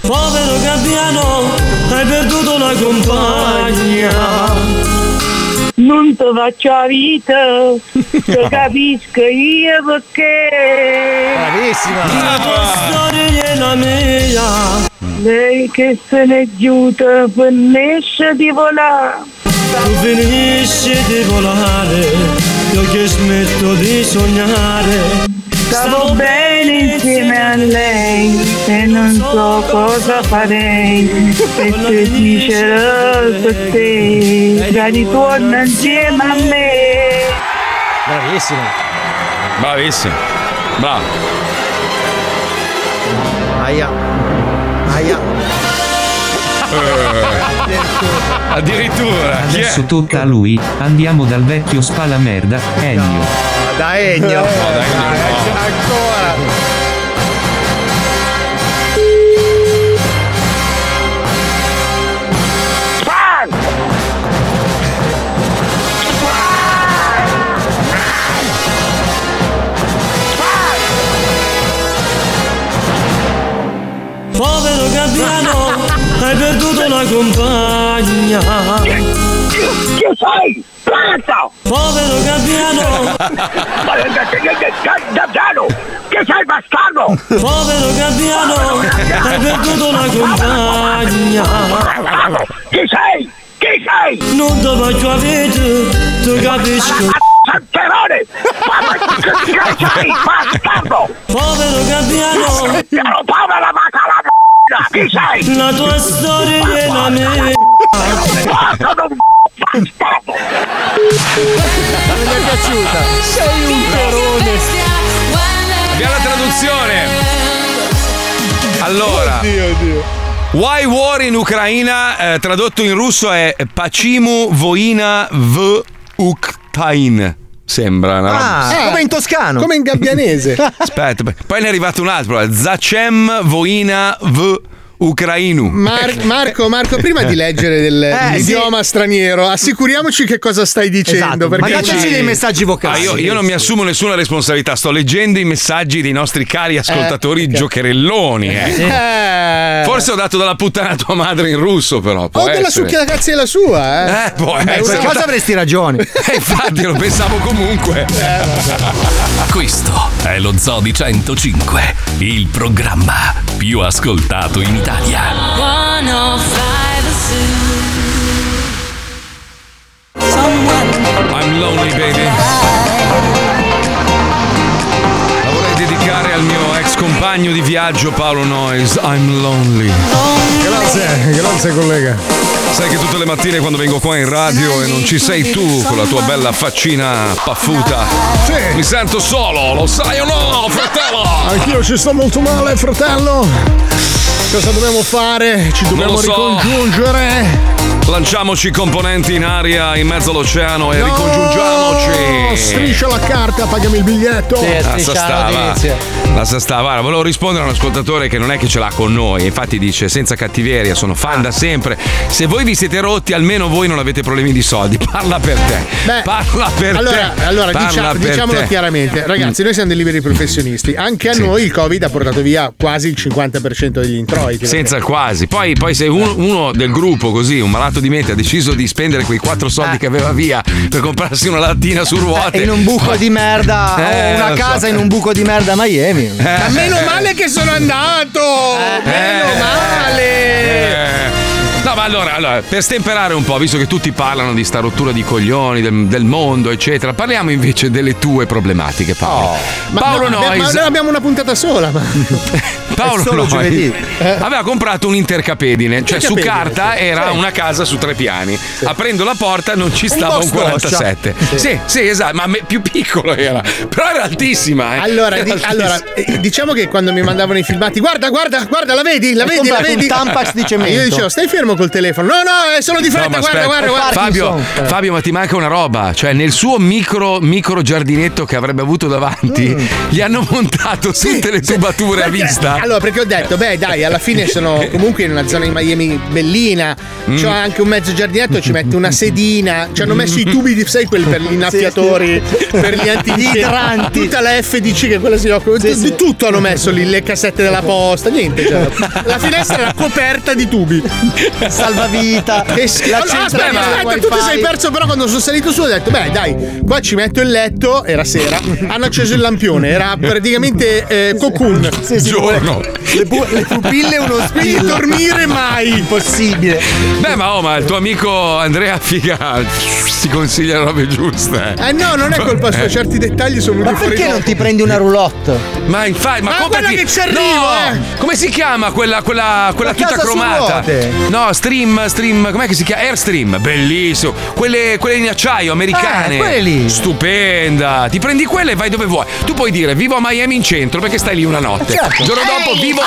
povero Gabbiano, hai perduto la compagna. Non ti faccio la vita Lo capisco io perché Bravissima. La tua storia è la mia. Lei che se n'è giuta finisce di volare Tu finisci di volare, io che smetto di sognare. Stavo bene insieme a lei e non so cosa farei se ti dicerò per te da ritorno insieme a me Bravissima. Bravissimo. Bravo. Aia. Aia. Addirittura. Chi è? Adesso tocca a lui, andiamo dal vecchio spalamerda, Ennio. Da Ennio. Ancora. Povero Gabbiano, hai perduto la compagna. Chi sei? Pronto? Povero Gabbiano, Gabbiano! Che sei bastardo? povero Gabbiano, hai perduto la compagna. Chi sei? Chi sei? Non ti faccio avere, tu capisco. Santerone! Che sei? Bastardo! Povero Gabbiano, Ero povera la Chi sei? la tua storia è la mia. Bastardo! Non mi è piaciuta. Sei un perone. Abbiamo la traduzione. Allora. Dio, Dio. Why War in Ucraina, eh, tradotto in russo è Pacimu Voina V Uktain. Sembra una roba. Ah, come in toscano. Come in gabbianese. Aspetta, poi ne è arrivato un altro. Zacem Voina V Ucrainu. Mar- Marco, Marco, prima di leggere del- Eh, l'idioma straniero, assicuriamoci che cosa stai dicendo. Esatto. Perché Mandateci ci- dei messaggi Ah, vocali. io, io non mi assumo nessuna responsabilità, sto leggendo i messaggi dei nostri cari ascoltatori giocherelloni. eh. Eh. Forse ho dato dalla puttana a tua madre in russo, però. O della essere. succhia cazzella sua, eh. Eh, può È essere. Questa cosa avresti ragione. Eh, infatti, lo pensavo comunque. Questo è lo Zoo di 105, il programma più ascoltato in Italia. 105 I'm lonely, baby. La vorrei dedicare al mio ex compagno di viaggio Paolo Noyes. I'm lonely. Grazie, grazie collega. Sai che tutte le mattine quando vengo qua in radio e non ci sei tu con la tua bella faccina paffuta, Sì. mi sento solo, lo sai o no, fratello? Anch'io ci sto molto male, fratello. Cosa dobbiamo fare? Ci dobbiamo so. ricongiungere. Lanciamoci componenti in aria in mezzo all'oceano e No, ricongiungiamoci. Striscia la carta, pagami il biglietto. La sa stava, la sa stava. Guarda, volevo rispondere a un ascoltatore che non è che ce l'ha con noi, infatti dice senza cattiveria, sono fan da sempre. Se voi vi siete rotti, almeno voi non avete problemi di soldi. Parla per te. Beh, Parla per allora, te. allora Parla diciamo- per diciamolo te. chiaramente, ragazzi, noi siamo dei liberi professionisti. Anche a Sì. noi il Covid ha portato via quasi il 50% degli introiti. Senza il quasi. Poi, poi se uno, uno del gruppo così, un malato di mente, ha deciso di spendere quei quattro soldi Eh. che aveva via per comprarsi una lattina su ruote. Eh, in un buco di merda. Eh, una lo so. casa in un buco di merda a Miami. Eh. Ma meno male che sono andato! meno Eh. male! No, ma allora, allora, per stemperare un po', visto che tutti parlano di sta rottura di coglioni, del, del mondo, eccetera, parliamo invece delle tue problematiche, Paolo. Ma Paolo no, abbiamo- Noyes. Ma noi abbiamo una puntata sola. Ma... Paolo solo Noyes giovedì. aveva comprato un intercapedine, cioè su carta sì. era Sì. una casa su tre piani. Aprendo la porta non ci stava box un 47. doccia. Sì. sì, esatto, ma me- più piccolo era. Però era altissima. Eh. Allora, Era di- altissima. allora, eh, diciamo che quando mi mandavano i filmati, guarda, guarda, guarda, la vedi, la vedi, la vedi. un Tampax di cemento. Io dicevo, stai fermo col telefono. No, no, è solo di No, fretta, ma guarda, guarda, guarda. Fabio, Fabio, ma ti manca una roba. Cioè, nel suo micro, micro giardinetto che avrebbe avuto davanti, gli hanno montato tutte le tubature a Perché- vista. Allora, perché ho detto, beh, dai, alla fine sono comunque in una zona di Miami bellina. Mm. C'ho anche un mezzo giardinetto, ci metto una sedina. Ci hanno messo i tubi di, sai, quelli per gli innaffiatori, per gli anti Gli idranti. Tutta la FDC che quella si occupa. di tutto hanno messo lì, le cassette della posta, niente. cioè. La finestra era coperta di tubi. Salvavita. E s- La allora, aspetta, tu ti sei perso, però quando sono salito su ho detto, beh, dai, qua ci metto il letto, era sera, hanno acceso il lampione, era praticamente eh, cocoon. Giorno. Le, pu- le pupille uno spillo. dormire mai. Impossibile. Beh, ma oh, ma il tuo amico Andrea Figa si consiglia le robe giuste. Eh no, non è colpa sua, Eh. certi dettagli sono Ma venuti fuori. perché non ti prendi una roulotte? Ma infatti, ma comprati- quella che ci arriva, no! eh! Come si chiama quella, quella, quella La tutta cromata? ruote. No, stream, stream, com'è che si chiama? Airstream, bellissimo. Quelle, quelle in acciaio americane. Eh, quelle lì. Stupenda. Ti prendi quelle e vai dove vuoi. Tu puoi dire vivo a Miami in centro perché stai lì una notte. certo. Il giorno dopo vivo.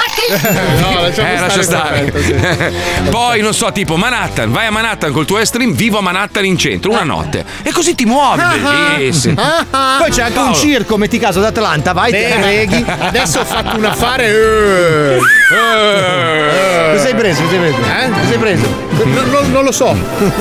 No, lasciamo eh, stare lascia stare. momento, Poi, non so, tipo Manhattan, vai a Manhattan col tuo Airstream, vivo a Manhattan in centro, una notte. E così ti muovi, bellissimo. Ah, ah. Poi c'è anche un Paolo. circo, metti caso ad Atlanta, vai, Beh, reghi. Adesso ho fatto un affare. eh. Cosa hai preso? Cosa hai preso? Eh? Hai preso? Non, non- non lo so,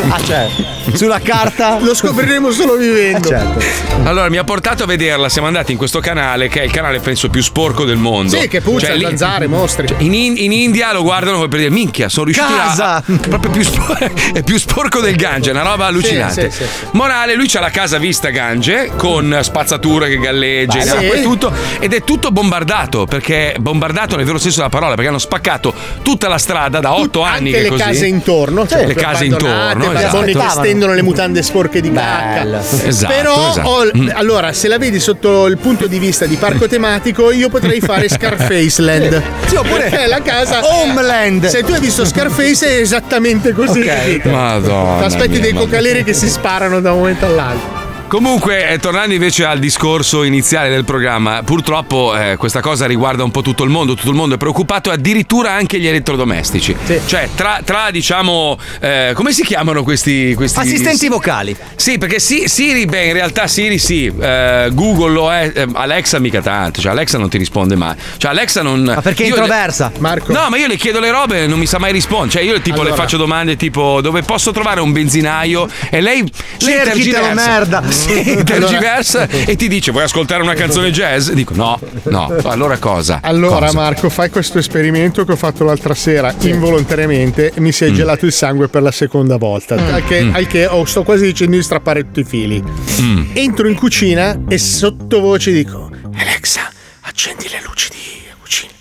Ah, cioè, sulla carta. lo scopriremo solo vivendo. Certo. Allora, mi ha portato a vederla. Siamo andati in questo canale, che è il canale, penso, più sporco del mondo. Sì, che puzza, Cioè, zanzare, mostri. In, in- in India lo guardano come per dire minchia, sono riusciti Casa! a. Proprio più, spo- è più sporco del Gange, è una roba allucinante. sì, sì. Morale, lui c'ha la casa vista Gange con spazzatura che galleggia sì. e tutto. Ed è tutto bombardato. Perché bombardato nel vero senso della parola, perché hanno spaccato tutta la strada da otto anni Anche che le è così. case intorno, cioè le case intorno, esatto. che stendono le mutande sporche di cacca. Esatto, Però esatto. ho- Mm. allora, se la vedi sotto il punto di vista di parco tematico, io potrei fare Scarface Land. Sì, oppure Perché la casa Homeland. Se tu hai visto Scarface è esattamente così. Ok. capito? Madonna. Aspetti mia, dei cocaleri che si sparano da un momento all'altro. Comunque, eh, tornando invece al discorso iniziale del programma, purtroppo eh, questa cosa riguarda un po' tutto il mondo, tutto il mondo è preoccupato, addirittura anche gli elettrodomestici. Cioè, tra, tra, diciamo, eh, come si chiamano questi, questi Assistenti vocali. Sì, perché sì- Siri, beh, in realtà Siri sì, eh, Google lo è, eh, Alexa mica tanto, cioè Alexa non ti risponde mai. Cioè Alexa non... Ma perché è io le- introversa? Marco. No, ma io le chiedo le robe e non mi sa mai rispondere. Cioè, io tipo Allora. le faccio domande tipo dove posso trovare un benzinaio e lei, Cerchitelo, merda. Sì, tergiversa e ti dice vuoi ascoltare una canzone jazz? Dico no, no. Allora cosa? Allora, Cosa? Marco, fai questo esperimento che ho fatto l'altra sera involontariamente e mi Mm. si è gelato il sangue per la seconda volta. Al che, al che oh, sto quasi dicendo di strappare tutti i fili. Mm. Entro in cucina e sottovoce dico: Alexa, accendi le luci di cucina.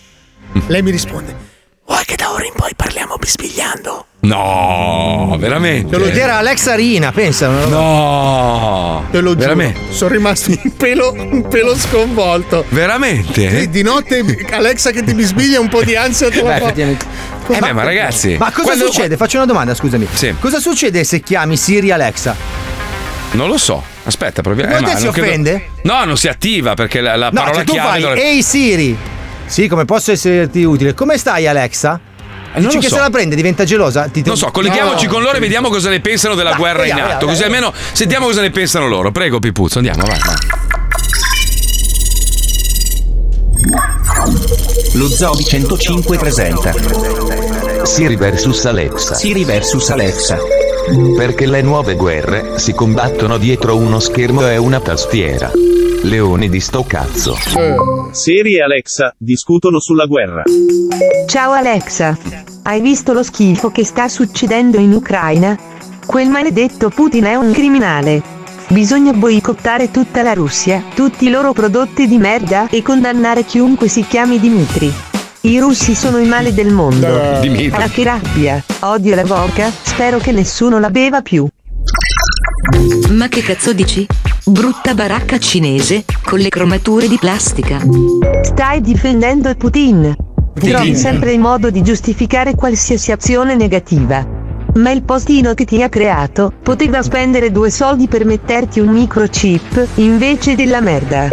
Mm. Lei mi risponde: Vuoi che da ora in poi parliamo bisbigliando? No, veramente. Ed era Alexa Rina, pensa. No. Te lo giuro. Veramente? Sono rimasto un pelo, un pelo sconvolto. Veramente? E di notte Alexa che ti bisbiglia un po' di ansia te la Beh, fa. Eh beh, ma ragazzi. Ma cosa quando- succede? Faccio una domanda, scusami. Sì. Cosa succede se chiami Siri Alexa? Non lo so. Aspetta, proviamo. Eh, te ma si non credo- offende? No, non si attiva perché la, la No, parola tu chiave fai dovrebbe- Ehi Siri. Sì, come posso esserti utile? Come stai Alexa? Non Dici che so. se la prende, diventa gelosa? Ti- Non so, colleghiamoci No. con loro e vediamo cosa ne pensano della Dai, guerra in vediamo, atto. vediamo, Così almeno sentiamo cosa ne pensano loro. Prego, Pipuzzo, andiamo, vai, vai. Lo Zobi 105 presenta Siri vs Alexa. Siri vs Alexa. Perché le nuove guerre si combattono dietro uno schermo e una tastiera. Leoni di sto cazzo. Siri e Alexa discutono sulla guerra. Ciao Alexa. Hai visto lo schifo che sta succedendo in Ucraina? Quel maledetto Putin è un criminale. Bisogna boicottare tutta la Russia, tutti i loro prodotti di merda e condannare chiunque si chiami Dimitri. I russi sono il male del mondo. Eh. Dimitri. Ah, che rabbia. Odio la vodka, spero che nessuno la beva più. Ma che cazzo dici? Brutta baracca cinese, con le cromature di plastica. Stai difendendo Putin. Trovi sempre il modo di giustificare qualsiasi azione negativa. Ma il postino che ti ha creato poteva spendere due soldi per metterti un microchip invece della merda.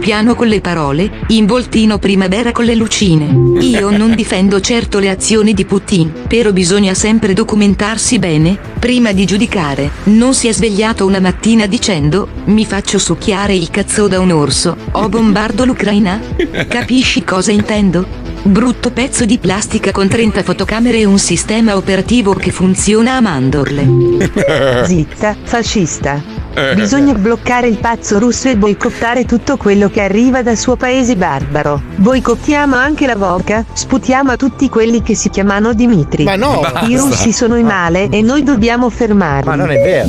Piano con le parole, involtino primavera con le lucine. Io non difendo certo le azioni di Putin, però bisogna sempre documentarsi bene, prima di giudicare. Non si è svegliato una mattina dicendo, mi faccio succhiare il cazzo da un orso, o bombardo l'Ucraina? Capisci cosa intendo? Brutto pezzo di plastica con 30 fotocamere e un sistema operativo che funziona a mandorle. Zitta, fascista. Bisogna bloccare il pazzo russo e boicottare tutto quello che arriva dal suo paese barbaro. Boicottiamo anche la vodka, sputiamo a tutti quelli che si chiamano Dimitri. Ma no! I russi sono il male e noi dobbiamo fermarli. Ma non è vero.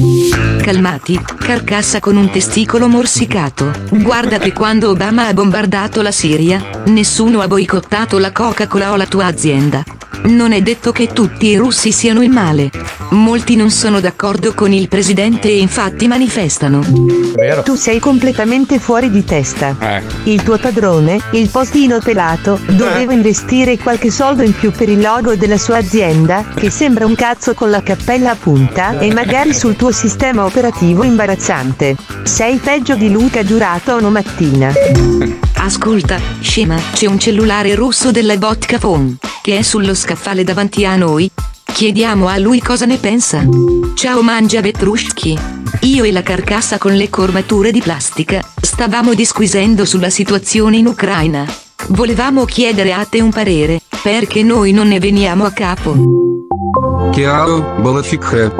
Calmati, carcassa con un testicolo morsicato. Guarda che quando Obama ha bombardato la Siria, nessuno ha boicottato la Coca-Cola o la tua azienda. Non è detto che tutti i russi siano il male. Molti non sono d'accordo con il presidente e infatti manifestano. Tu sei completamente fuori di testa. Eh. Il tuo padrone, il postino pelato, doveva investire qualche soldo in più per il logo della sua azienda, che sembra un cazzo con la cappella a punta, e magari sul tuo sistema operativo imbarazzante. Sei peggio di Luca giurato una mattina. Ascolta, scema, c'è un cellulare russo della vodka phone, che è sullo scaffale davanti a noi. Chiediamo a lui cosa ne pensa. Ciao mangia Petrushki. Io e la carcassa con le cormature di plastica, stavamo disquisendo sulla situazione in Ucraina. Volevamo chiedere a te un parere, perché noi non ne veniamo a capo. Chiaro, bolaficche.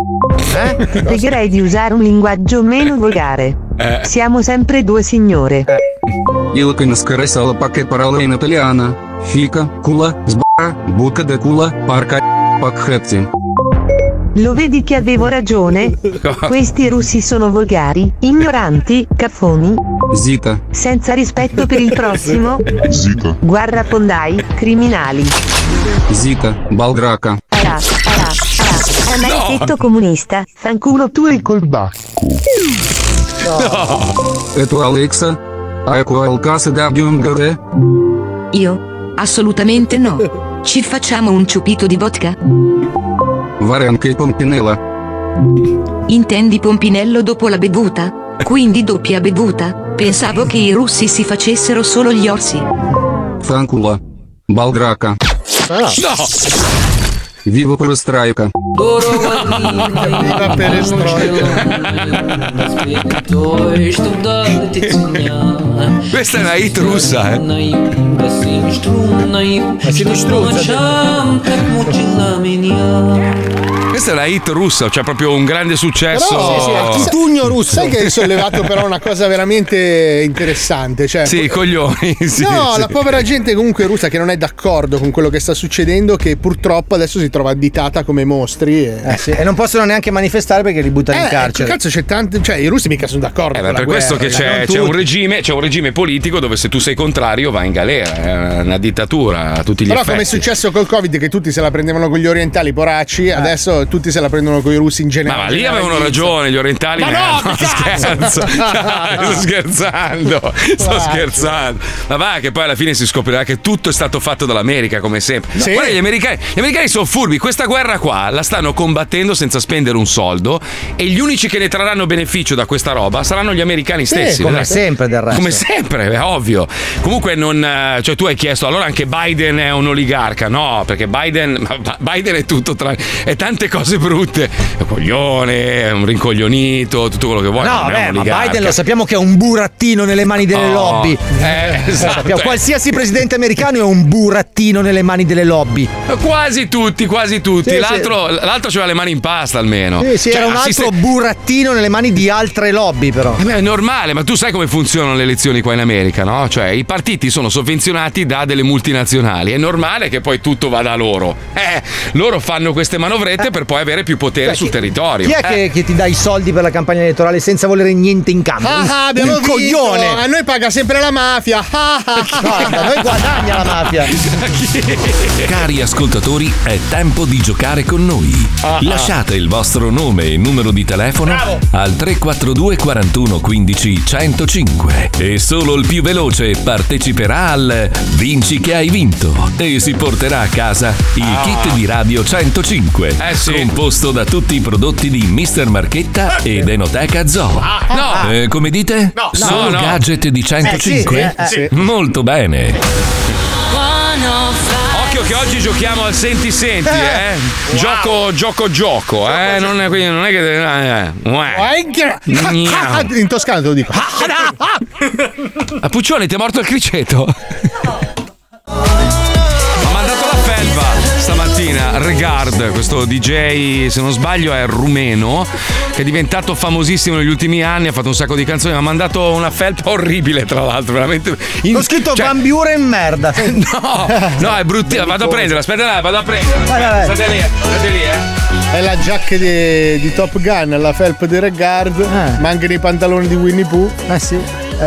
Eh? Pregherei di usare un linguaggio meno volgare. Eh. Siamo sempre due signore. Eh. Ilka nascaressa la pacche parola in italiana. Fica, culla, sbarra, buca de culla, parca. Pacchetti. Lo vedi che avevo ragione? Questi russi sono volgari, ignoranti, caffoni. Zita. Senza rispetto per il prossimo. Zita. Guarrafondai, criminali. Zita, Balgraca. Ara, ara, ara. Amaretto no. comunista, fanculo tu e il colbacco. No. E tu Alexa? Hai qualcosa da aggiungere? Io? Assolutamente no. Ci facciamo un ciupito di vodka? Vare anche Pompinella. Intendi Pompinello dopo la bevuta? Quindi doppia bevuta? Pensavo che i russi si facessero solo gli orsi. Fancula. Baldraca. Ah. No! Віво перестрайка. Віва. Questa è una hit russa. Eh? Ma siete struzza. Questa è una hit russa, cioè proprio un grande successo. Però, Tugno russo. Sai che hai sollevato però una cosa veramente interessante. Cioè, Sì, i coglioni. Sì, no, sì. la povera gente comunque russa che non è d'accordo con quello che sta succedendo, che purtroppo adesso si trova additata come mostri. E, Eh sì, e non possono neanche manifestare perché li buttano in Eh, carcere. Cazzo, c'è tanti. Cioè, i russi mica sono d'accordo. Eh, la per questo guerra, che cioè, c'è, c'è un regime, c'è un regime politico dove se tu sei contrario vai in galera, è una dittatura a tutti gli Però, effetti. come è successo col Covid, che tutti se la prendevano con gli orientali poracci, adesso tutti se la prendono con i russi in generale. ma lì avevano ragione gli orientali. Ma no, no, scherzo. Sto scherzando. Sto scherzando. Ma va che poi alla fine si scoprirà che tutto è stato fatto dall'America, come sempre. Sì. Guarda, gli americani, gli americani sono furbi. Questa guerra qua la stanno combattendo senza spendere un soldo. E gli unici che ne trarranno beneficio da questa roba saranno gli americani Sì, stessi. come vedete? sempre del resto. Come sempre, è ovvio. Comunque non. eh, Cioè, tu hai chiesto allora anche Biden è un oligarca. No, perché Biden. Biden è tutto tra. è tante cose brutte. È coglione, è un rincoglionito, tutto quello che vuoi. No, un ma. Biden lo sappiamo che è un burattino nelle mani delle Oh, lobby. eh, esatto. Qualsiasi presidente americano è un burattino nelle mani delle lobby. Quasi tutti, quasi tutti. Sì, sì. l'altro, l'altro c'aveva le mani in pasta almeno. Sì, sì, Cioè, era un assiste- altro burattino nelle mani di altre lobby, però. Eh beh, è normale, ma tu sai come funzionano le elezioni qua in America, no? Cioè, i partiti sono sovvenzionati da delle multinazionali. È normale che poi tutto vada a loro. Eh, loro fanno queste manovrette per per poi avere più potere sul territorio. Chi è Eh. che, che ti dà i soldi per la campagna elettorale senza volere niente in cambio? Ah, ah, abbiamo un vinto. coglione! A noi paga sempre la mafia. Ah, ah, ah. No, da noi guadagna la mafia. Cari ascoltatori, è tempo di giocare con noi. Ah. Lasciate il vostro nome e numero di telefono al 342 41 15 105 e solo il più veloce parteciperà al Vinci che hai vinto e si porterà a casa il Ah. kit di Radio 105 Eh sì. Composto da tutti i prodotti di Mr. Marchetta ed Enoteca Zoo. no. Eh, come dite? No. Solo No, no. gadget di 105? Eh, sì, eh, sì. Molto bene. Occhio che oggi giochiamo al senti senti, eh. Gioco, gioco, gioco, eh. Non è, quindi non è che. Eh, eh. In toscano te lo dico. A Puccioni ti è morto il criceto? Felva stamattina. Regard, questo DJ, se non sbaglio, è rumeno, che è diventato famosissimo negli ultimi anni, ha fatto un sacco di canzoni, mi ha mandato una felpa orribile, tra l'altro, veramente. in- Ho scritto cioè- Van Buren merda. No, no, è bruttina, vado a prendere, aspetta, là, vado a prendere. Vai. State lì, state lì, eh. È la giacca di, di Top Gun, la felpa di Regard, mancano i pantaloni di Winnie Pooh. Eh sì.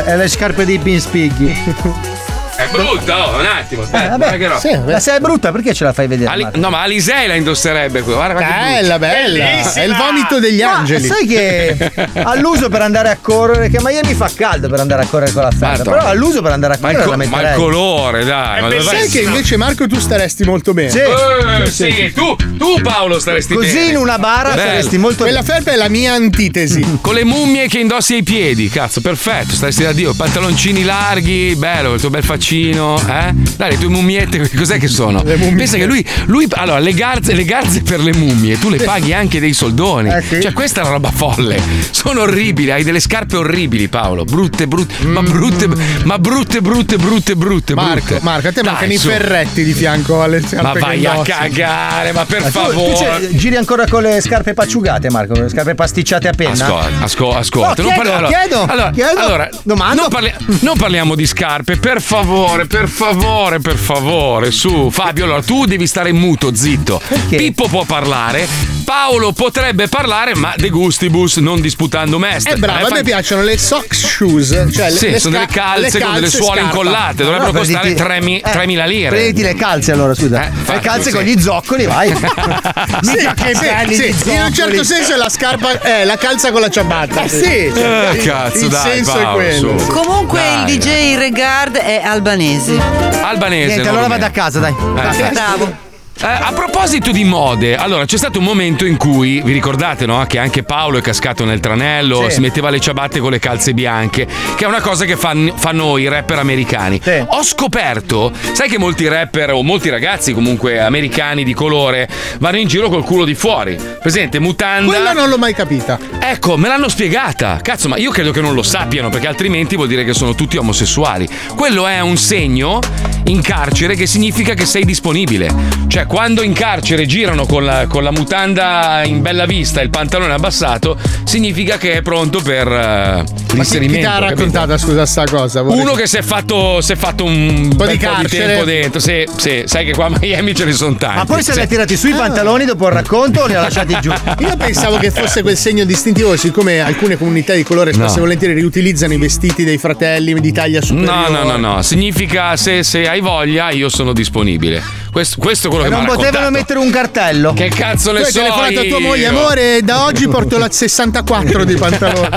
E le scarpe dei Pinspighi. È brutta, oh, un attimo, aspetta, Eh, vabbè, che roba. sì, ma se è brutta perché ce la fai vedere? Ali- no, ma Alisei la indosserebbe qui. Guarda, Bella, bella. Bellissima. È il vomito degli Ma angeli. sai che all'uso per andare a correre, che a Miami fa caldo per andare a correre con la felpa, però all'uso per andare a Ma il, correre co- la ma il colore, dai. ma dove vai? Sai che invece Marco tu staresti molto bene. Sì. Eh, sì, tu, tu Paolo staresti Così bene. in una bara Bello. saresti molto Quella felpa è la mia antitesi. Con le mummie che indossi ai piedi, cazzo, perfetto. Staresti da Dio, pantaloncini larghi, bello, il tuo bel faccino, eh? Dai, le tue mummiette, cos'è che sono? Pensa che lui, lui allora, le garze, le garze per le mummie, tu le paghi anche dei soldoni. Eh, sì. Cioè, questa è una roba folle. Sono orribili, hai delle scarpe orribili, Paolo. Brutte, brutte, ma brutte, ma brutte, brutte, brutte, brutte, Marco, brutte. Marco, a te Dai, mancano i su. ferretti di fianco alle scarpe Ma vai a cagare, ma per Ma tu- tu favore. c'è- giri ancora con le scarpe pacciugate, Marco, con le scarpe pasticciate a penna? Ascolta, asco- ascolta. No, non chiedo, allora, chiedo, allora, chiedo, allora, domando. Non, parli- non parliamo di scarpe, per favore, per favore, per favore. Su, Fabio, allora tu devi stare muto, zitto. Pippo può parlare, Paolo potrebbe parlare, ma de gustibus, non disputando mestre. È bravo, Eh, a me piacciono le sock shoes. Cioè le, Sì, le sono sca- delle calze le con delle calze suole scarpa. incollate, dovrebbero No, costare prenditi- 3.000 eh, 3.000 lire. Prenditi le calze allora, scusa. le infatti, calze sì. con gli zoccoli, vai. Sì, che sì, belli sì, gli in un certo senso è la scarpa è la calza con la ciabatta. Eh, sì. Eh, il, cazzo, il dai, senso Paolo, è quello. su. Comunque Dai, il DJ Regard è albanese. Albanese. Niente, allora vado a casa, dai. Eh, Bravo. Eh, a proposito di mode, allora c'è stato un momento in cui, vi ricordate no? Che anche Paolo è cascato nel tranello, Sì. si metteva le ciabatte con le calze bianche, che è una cosa che fan- fanno i rapper americani. Ho scoperto, sai che molti rapper o molti ragazzi comunque americani di colore vanno in giro col culo di fuori. Presente, mutanda. Quella non l'ho mai capita. Ecco, me l'hanno spiegata. Cazzo, ma io credo che non lo sappiano, perché altrimenti vuol dire che sono tutti omosessuali. Quello è un segno in carcere che significa che sei disponibile. Cioè, quando in carcere girano con la, con la mutanda in bella vista e il pantalone abbassato, significa che è pronto per eh, Ma chi, chi l'inserimento. ti ha capito? raccontata, scusa, sta cosa? Vorrei- Uno che si è fatto, si è fatto un po' bel di po' di carcere. tempo dentro. Sì, sì, sai che qua a Miami ce ne sono tanti. Ma poi se Sì. li ha tirati su i pantaloni dopo il racconto o li ha lasciati giù? Io pensavo che fosse quel segno distintivo, siccome alcune comunità di colore spesso No. e volentieri riutilizzano i vestiti dei fratelli di taglia No, superiore. no, no, no, significa se, se hai voglia io sono disponibile. Questo, questo è quello E che mi non ha potevano mettere un cartello. Che cazzo Tu ne hai so telefonato a tua moglie, amore, da oggi porto la 64 di pantaloni.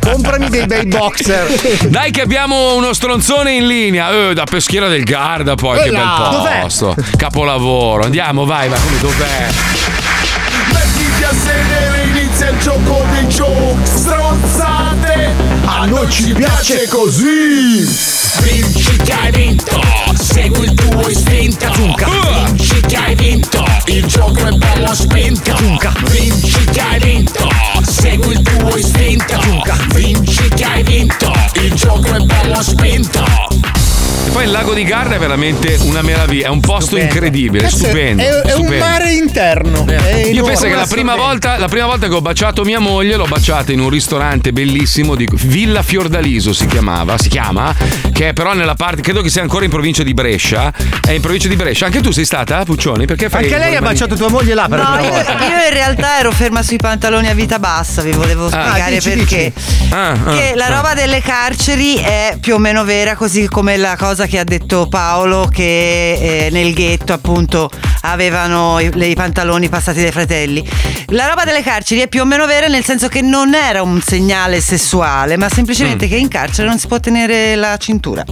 Comprami dei bei boxer. Dai che abbiamo uno stronzone in linea. Eh, da peschiera del Garda poi, che Eh bel là. Dov'è? posto. Capolavoro. Andiamo, vai, vai. Dov'è? Mettiti a sedere, inizia il gioco dei giochi Stronzate A noi ci piace così Vinci che hai vinto. Segui il tuo istinto. Vinci che hai vinto. Il gioco è bello spinto. Vinci che hai vinto. Segui il tuo istinto. Vinci che hai vinto. Il gioco è bello spinto poi il lago di Garda è veramente una meraviglia, è un posto Stupendo. incredibile, Cazzo, stupendo. È, è un stupendo. mare interno. È Io enorme. penso che la prima, volta, la prima volta che ho baciato mia moglie l'ho baciata in un ristorante bellissimo di Villa Fiordaliso si chiamava, si chiama, che è però nella parte, credo che sia ancora in provincia di Brescia. È in provincia di Brescia. Anche tu sei stata, Puccioni? Perché fai Anche lei ha baciato tua moglie là per No, io, io in realtà ero ferma sui pantaloni a vita bassa, vi volevo spiegare dici, perché. Ah, ah, che la ah. roba delle carceri è più o meno vera, così come la cosa che ha detto Paolo, che eh, nel ghetto appunto avevano i, le- i pantaloni passati dai fratelli. La roba delle carceri è più o meno vera nel senso che non era un segnale sessuale, ma Mm. semplicemente che in carcere non si può tenere la cintura.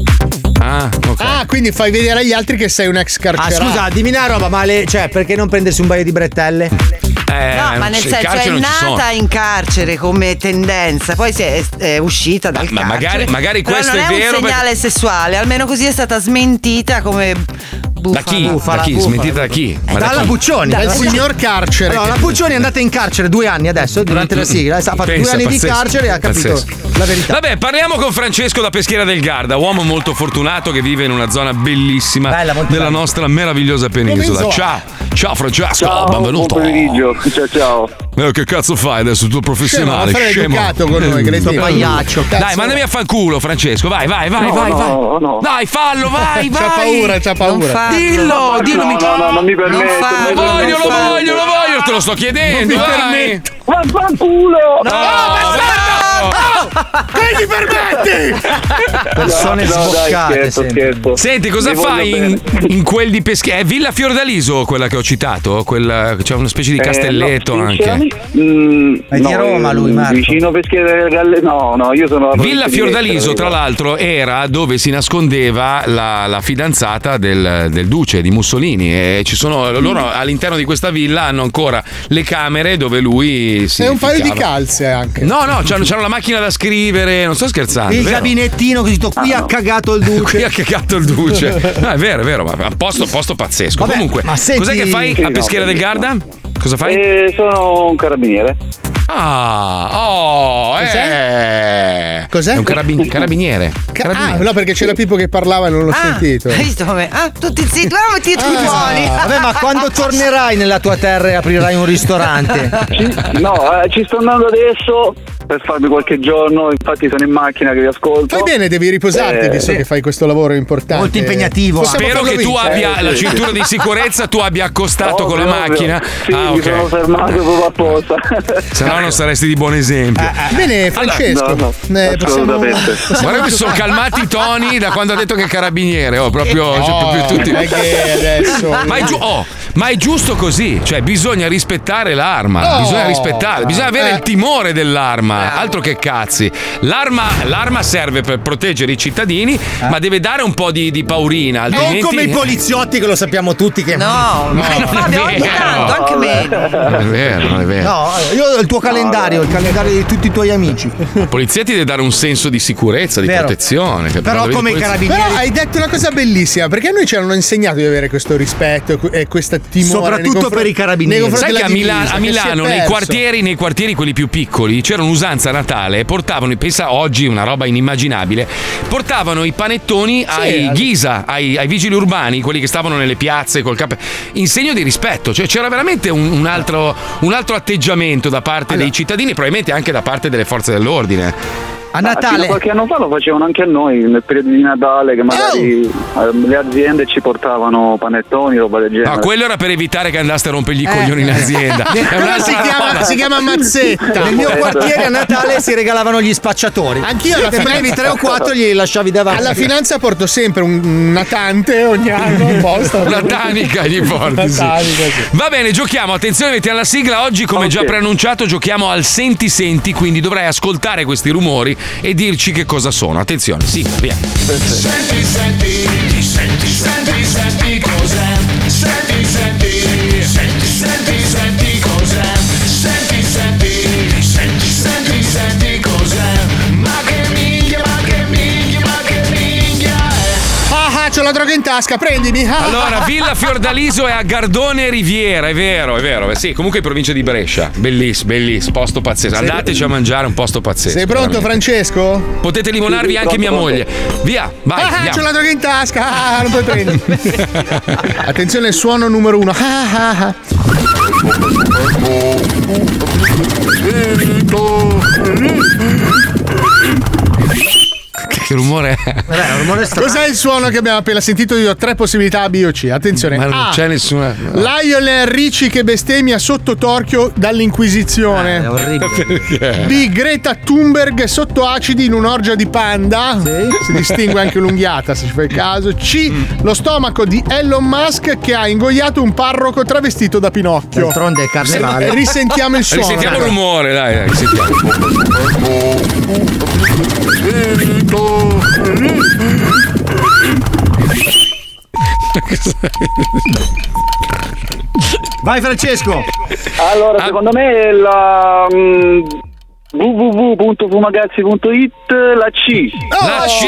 Ah, ok. Ah, quindi fai vedere agli altri che sei un ex Ah, carcerato. scusa, dimmi una roba, ma le, cioè, perché non prendersi un paio di brettelle? Eh, No, ma nel senso è non nata in carcere come tendenza, poi si è, è uscita dal Ma carcere. magari- magari Però questo non è è, vero un segnale sessuale, almeno così è stata smentita come bufala. Da chi? Da chi? Smentita da chi? Ma da Dalla chi? Puccioni. Dal signor carcere. Allora, la Puccioni è andata in carcere due anni adesso, durante la sigla. Ha fatto Pensa, due anni di pazzesco, carcere e ha capito pazzesco. la verità. Vabbè, parliamo con Francesco da Peschiera del Garda, uomo molto fortunato che vive in una zona bellissima della bella. nostra meravigliosa penisola. Ciao, ciao Francesco, Ciao, benvenuto. buon pomeriggio. Ciao, ciao. Eh, che cazzo fai adesso? Tu professionale, Scemo, scemo. educato con noi, cretino. pagliaccio. Dai, mandami a fanculo, Francesco. Vai, vai, vai, No, vai, no, vai. no. Dai, fallo, vai, vai. C'ha paura, c'ha paura. Dillo, dillo. No, mi- no, no, non mi permetto. Non non mi Voglio, lo permetto. voglio, lo voglio, te lo sto chiedendo. Non mi vai. Vaffanculo! No, no. Che gli permetti? Persone No, no, dai, sboccate scherzo, scherzo. Senti, cosa voglio fai in, in quel di Peschiera? È Villa Fiordaliso quella che ho citato? Quella, c'è una specie di Eh, castelletto no, anche. mm, È di no, Roma eh, lui, Marco. Vicino Peschiera del Galle. No, no, io sono. alla Villa Fiordaliso, tra l'altro, era dove si nascondeva la, la fidanzata del, del duce di Mussolini. E ci sono, loro all'interno di questa villa hanno ancora le camere dove lui si. È un paio di calze anche. No, no, c'hanno, c'hanno la macchina da scrivere, non sto scherzando. Il vero? gabinettino così, qui ha cagato il Qui duce. ha cagato il duce. No, è vero, è vero, ma a posto, posto pazzesco. Vabbè, Comunque, ma senti- cos'è che fai Sì, a no, Peschiera del. Garda? Cosa fai? Eh, sono un carabiniere. Ah, oh, eh. Cos'è? È un carabin- carabiniere. Ca- Carabiniere. ah, no, perché c'era Pippo che parlava e non l'ho Ah, sentito. hai visto come? Ah, tutti zitti, ah, metti tutti fuori. Vabbè, ma quando tornerai nella tua terra e aprirai un ristorante? No, eh, ci sto andando adesso per farmi qualche giorno. Infatti, sono in macchina che vi ascolto. Fai bene, devi riposarti Eh, visto sì. che fai questo lavoro importante. Molto impegnativo. Possiamo Spero che tu vincere. abbia Eh, la sì. cintura di sicurezza, tu abbia accostato con la Ovvio, ovvio. macchina. Sì, ah, mi sono fermato proprio apposta. Se no non saresti di buon esempio. Bene, Francesco. no, no, eh, possiamo- assolutamente. Guarda che sono calmati i toni da quando ha detto che è carabiniere. Oh, proprio, cioè, No, proprio tutti. non è che adesso- Ma è, giu- oh, ma è giusto così, cioè bisogna rispettare l'arma, Oh. bisogna rispettare, bisogna avere Eh. il timore dell'arma, altro che cazzi. L'arma, l'arma serve per proteggere i cittadini, ma deve dare un po' di, di paurina, Non altrimenti... come i poliziotti che lo sappiamo tutti che... No, no, Fabio, ogni vero. tanto, anche meno. Non è vero, non è vero. No, io il tuo calendario, il calendario di tutti i tuoi amici. La polizia ti deve dare un senso di sicurezza, di Vero. protezione. capito? Però come i polizia- carabinieri... Però hai detto una cosa bellissima, perché a noi ci hanno insegnato di avere questo rispetto e questa timore. Soprattutto nei confron- per i carabinieri. confronti Sai che a, della Mila- divisa, a che si è Milano, nei perso. quartieri, nei quartieri quelli più piccoli, c'era un'usanza a Natale, portavano, pensa oggi una roba inimmaginabile, portavano i panettoni ai al- ghisa, ai, ai vigili urbani, quelli che stavano nelle piazze col capo, in segno di rispetto, cioè c'era veramente un, un altro, un altro atteggiamento da parte dei cittadini, probabilmente anche da parte delle forze dell'ordine. A Ah, fino a Natale... qualche anno fa lo facevano anche a noi nel periodo di Natale che magari Oh! eh, le aziende ci portavano panettoni roba del genere. No, quello era per evitare che andaste a rompergli i Eh. coglioni in azienda. Quello un'altra si chiama, si chiama mazzetta. Nel mio quartiere a Natale si regalavano gli spacciatori. Anch'io ne prendi tre o quattro e glieli lasciavi davanti. Alla finanza porto sempre un- natante ogni anno apposta. Una tanica gli porti. Sì. tanica, sì. Va bene, giochiamo. Attenzione, metti alla sigla. Oggi, come già Ok. preannunciato, giochiamo al senti senti. Quindi dovrai ascoltare questi rumori e dirci che cosa sono. Attenzione, sì, via. Senti, senti, senti, senti, senti cos'è. C'ho la droga in tasca, prendimi. Ah, Allora, ah, Villa Fiordaliso è a Gardone Riviera, è vero, è vero. Sì, comunque in provincia di Brescia. Bellissimo, bellissimo, posto pazzesco. Andateci a mangiare un posto pazzesco. Sei pronto, veramente. Francesco? Potete limonarvi anche mia moglie. Via, vai. Ah, andiamo. c'ho la droga in tasca. Ah, non puoi prendere. Attenzione, suono numero uno. Ah, ah, ah. Che rumore è? Cos'è il suono che abbiamo appena sentito? Io ho tre possibilità A, B o C. Attenzione. Ma non A. c'è nessuna. Lionel Ricci che bestemmia sotto torchio dall'Inquisizione. è orribile. Perché? B. Greta Thunberg sotto acidi in un'orgia di panda. Si distingue anche l'unghiata se ci fai caso. C. Lo stomaco di Elon Musk che ha ingoiato un parroco travestito da Pinocchio. D'altronde è carnevale. Risentiamo il suono. Risentiamo il rumore, dai, dai, Vai Francesco. Allora, secondo me la mm, www.fumagazzi.it la C. La C!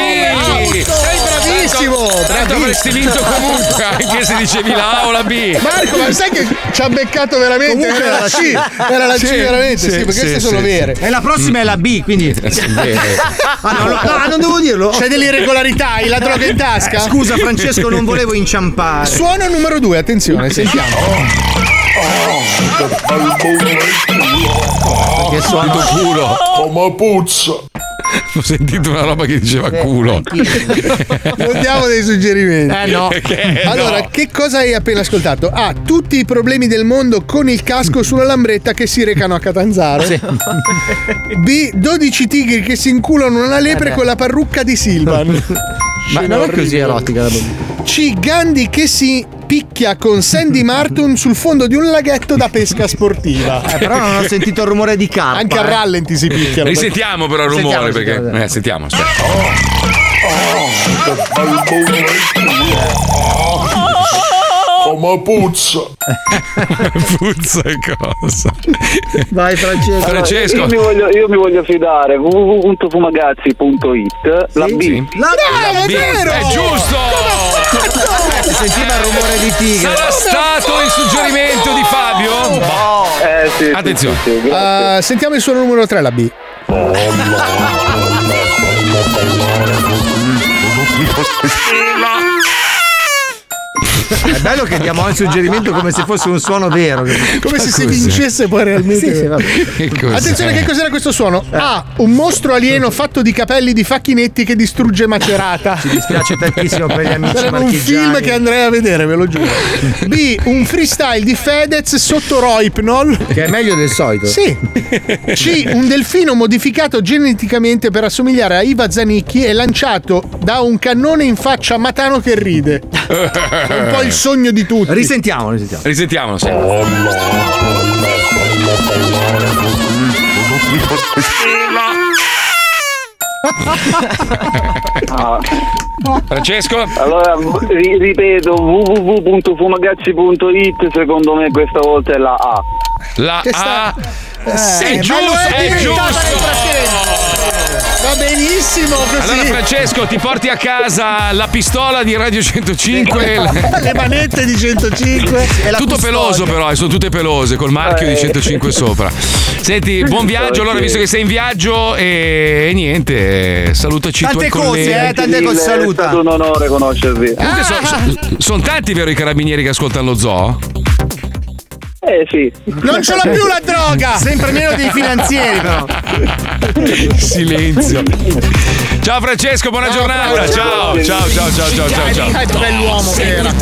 Sei bravissimo! Tanto avresti vinto comunque, anche se dicevi la A o la B. Marco, ma sai che ci ha beccato veramente? Comunque era la C, era la C Sì, veramente, sì, sì, perché sì, queste sì, sono sì. vere. E la prossima è la B, quindi. Ah, no, no, no, non devo dirlo. C'è delle irregolarità, hai la droga in tasca? Eh, Scusa Francesco, non volevo inciampare. Suono numero due, attenzione, sentiamo. Che suono culo. Come puzza. Ho sentito una roba che diceva Eh, culo. Non diamo dei suggerimenti. Eh no. Perché Allora, no? che cosa hai appena ascoltato? Ah, tutti i problemi del mondo con il casco sulla lambretta che si recano a Catanzaro. B. 12 tigri che si inculano una lepre Eh beh. con la parrucca di Silvan. Ma non è così erotica la bambina. C. Gandhi che si picchia con Sandy Martin sul fondo di un laghetto da pesca sportiva. Eh, però non ho sentito il rumore di carpa. Anche a eh. rallenti si picchiano. Risentiamo però il rumore Sentiamo, perché. sentiamo. Eh, sentiamo, aspetta. Come puzza. Puzza e cosa? Vai Francesco. Francesco. Io mi voglio, io mi voglio fidare www.fumagazzi.it la B. Sì. La Bravo, è B. vero! È giusto! Eh, si sentiva il rumore di tigre. Sarà stato il suggerimento di Fabio? Eh sì, sì, Attenzione. sì, sì. Uh, sentiamo il suono numero 3, la B. È bello che diamo il suggerimento come se fosse un suono vero. Come se si Cos'è? vincesse poi realmente. Sì, sì? Attenzione, che cos'era questo suono? A. Un mostro alieno fatto di capelli di facchinetti che distrugge Macerata. Ci dispiace tantissimo per gli amici Sarebbe un film che andrei a vedere, ve lo giuro. B. Un freestyle di Fedez sotto Roipnol. Che è meglio del solito. Sì. C. Un delfino modificato geneticamente per assomigliare a Iva Zanicchi e lanciato da un cannone in faccia a Matano che ride. Un po' il sogno di tutti. Risentiamo, risentiamo. Risentiamolo, sì. Ah, Francesco? allora ri- ripeto www.fumagazzi.it secondo me questa volta è la A. La Che sta- A. Eh, È giusto, è giusto. Va benissimo così. Allora Francesco ti porti a casa la pistola di Radio 105 Le manette di 105 E la Tutto custodia. peloso però, eh, sono tutte pelose col marchio di 105 sopra. Senti, buon viaggio allora visto che sei in viaggio e, e niente, salutaci i Tante tuoi cose, colleghi. eh, tante cose, È saluta. stato un onore conoscervi. Comunque sono tanti vero i carabinieri che ascoltano lo zoo? Eh sì. Non ce l'ho più la droga! Sempre meno dei finanzieri, però. Silenzio. Ciao Francesco, buona giornata. Ciao, ciao, ciao, ciao, ciao, ciao, ciao. Che bell'uomo che era.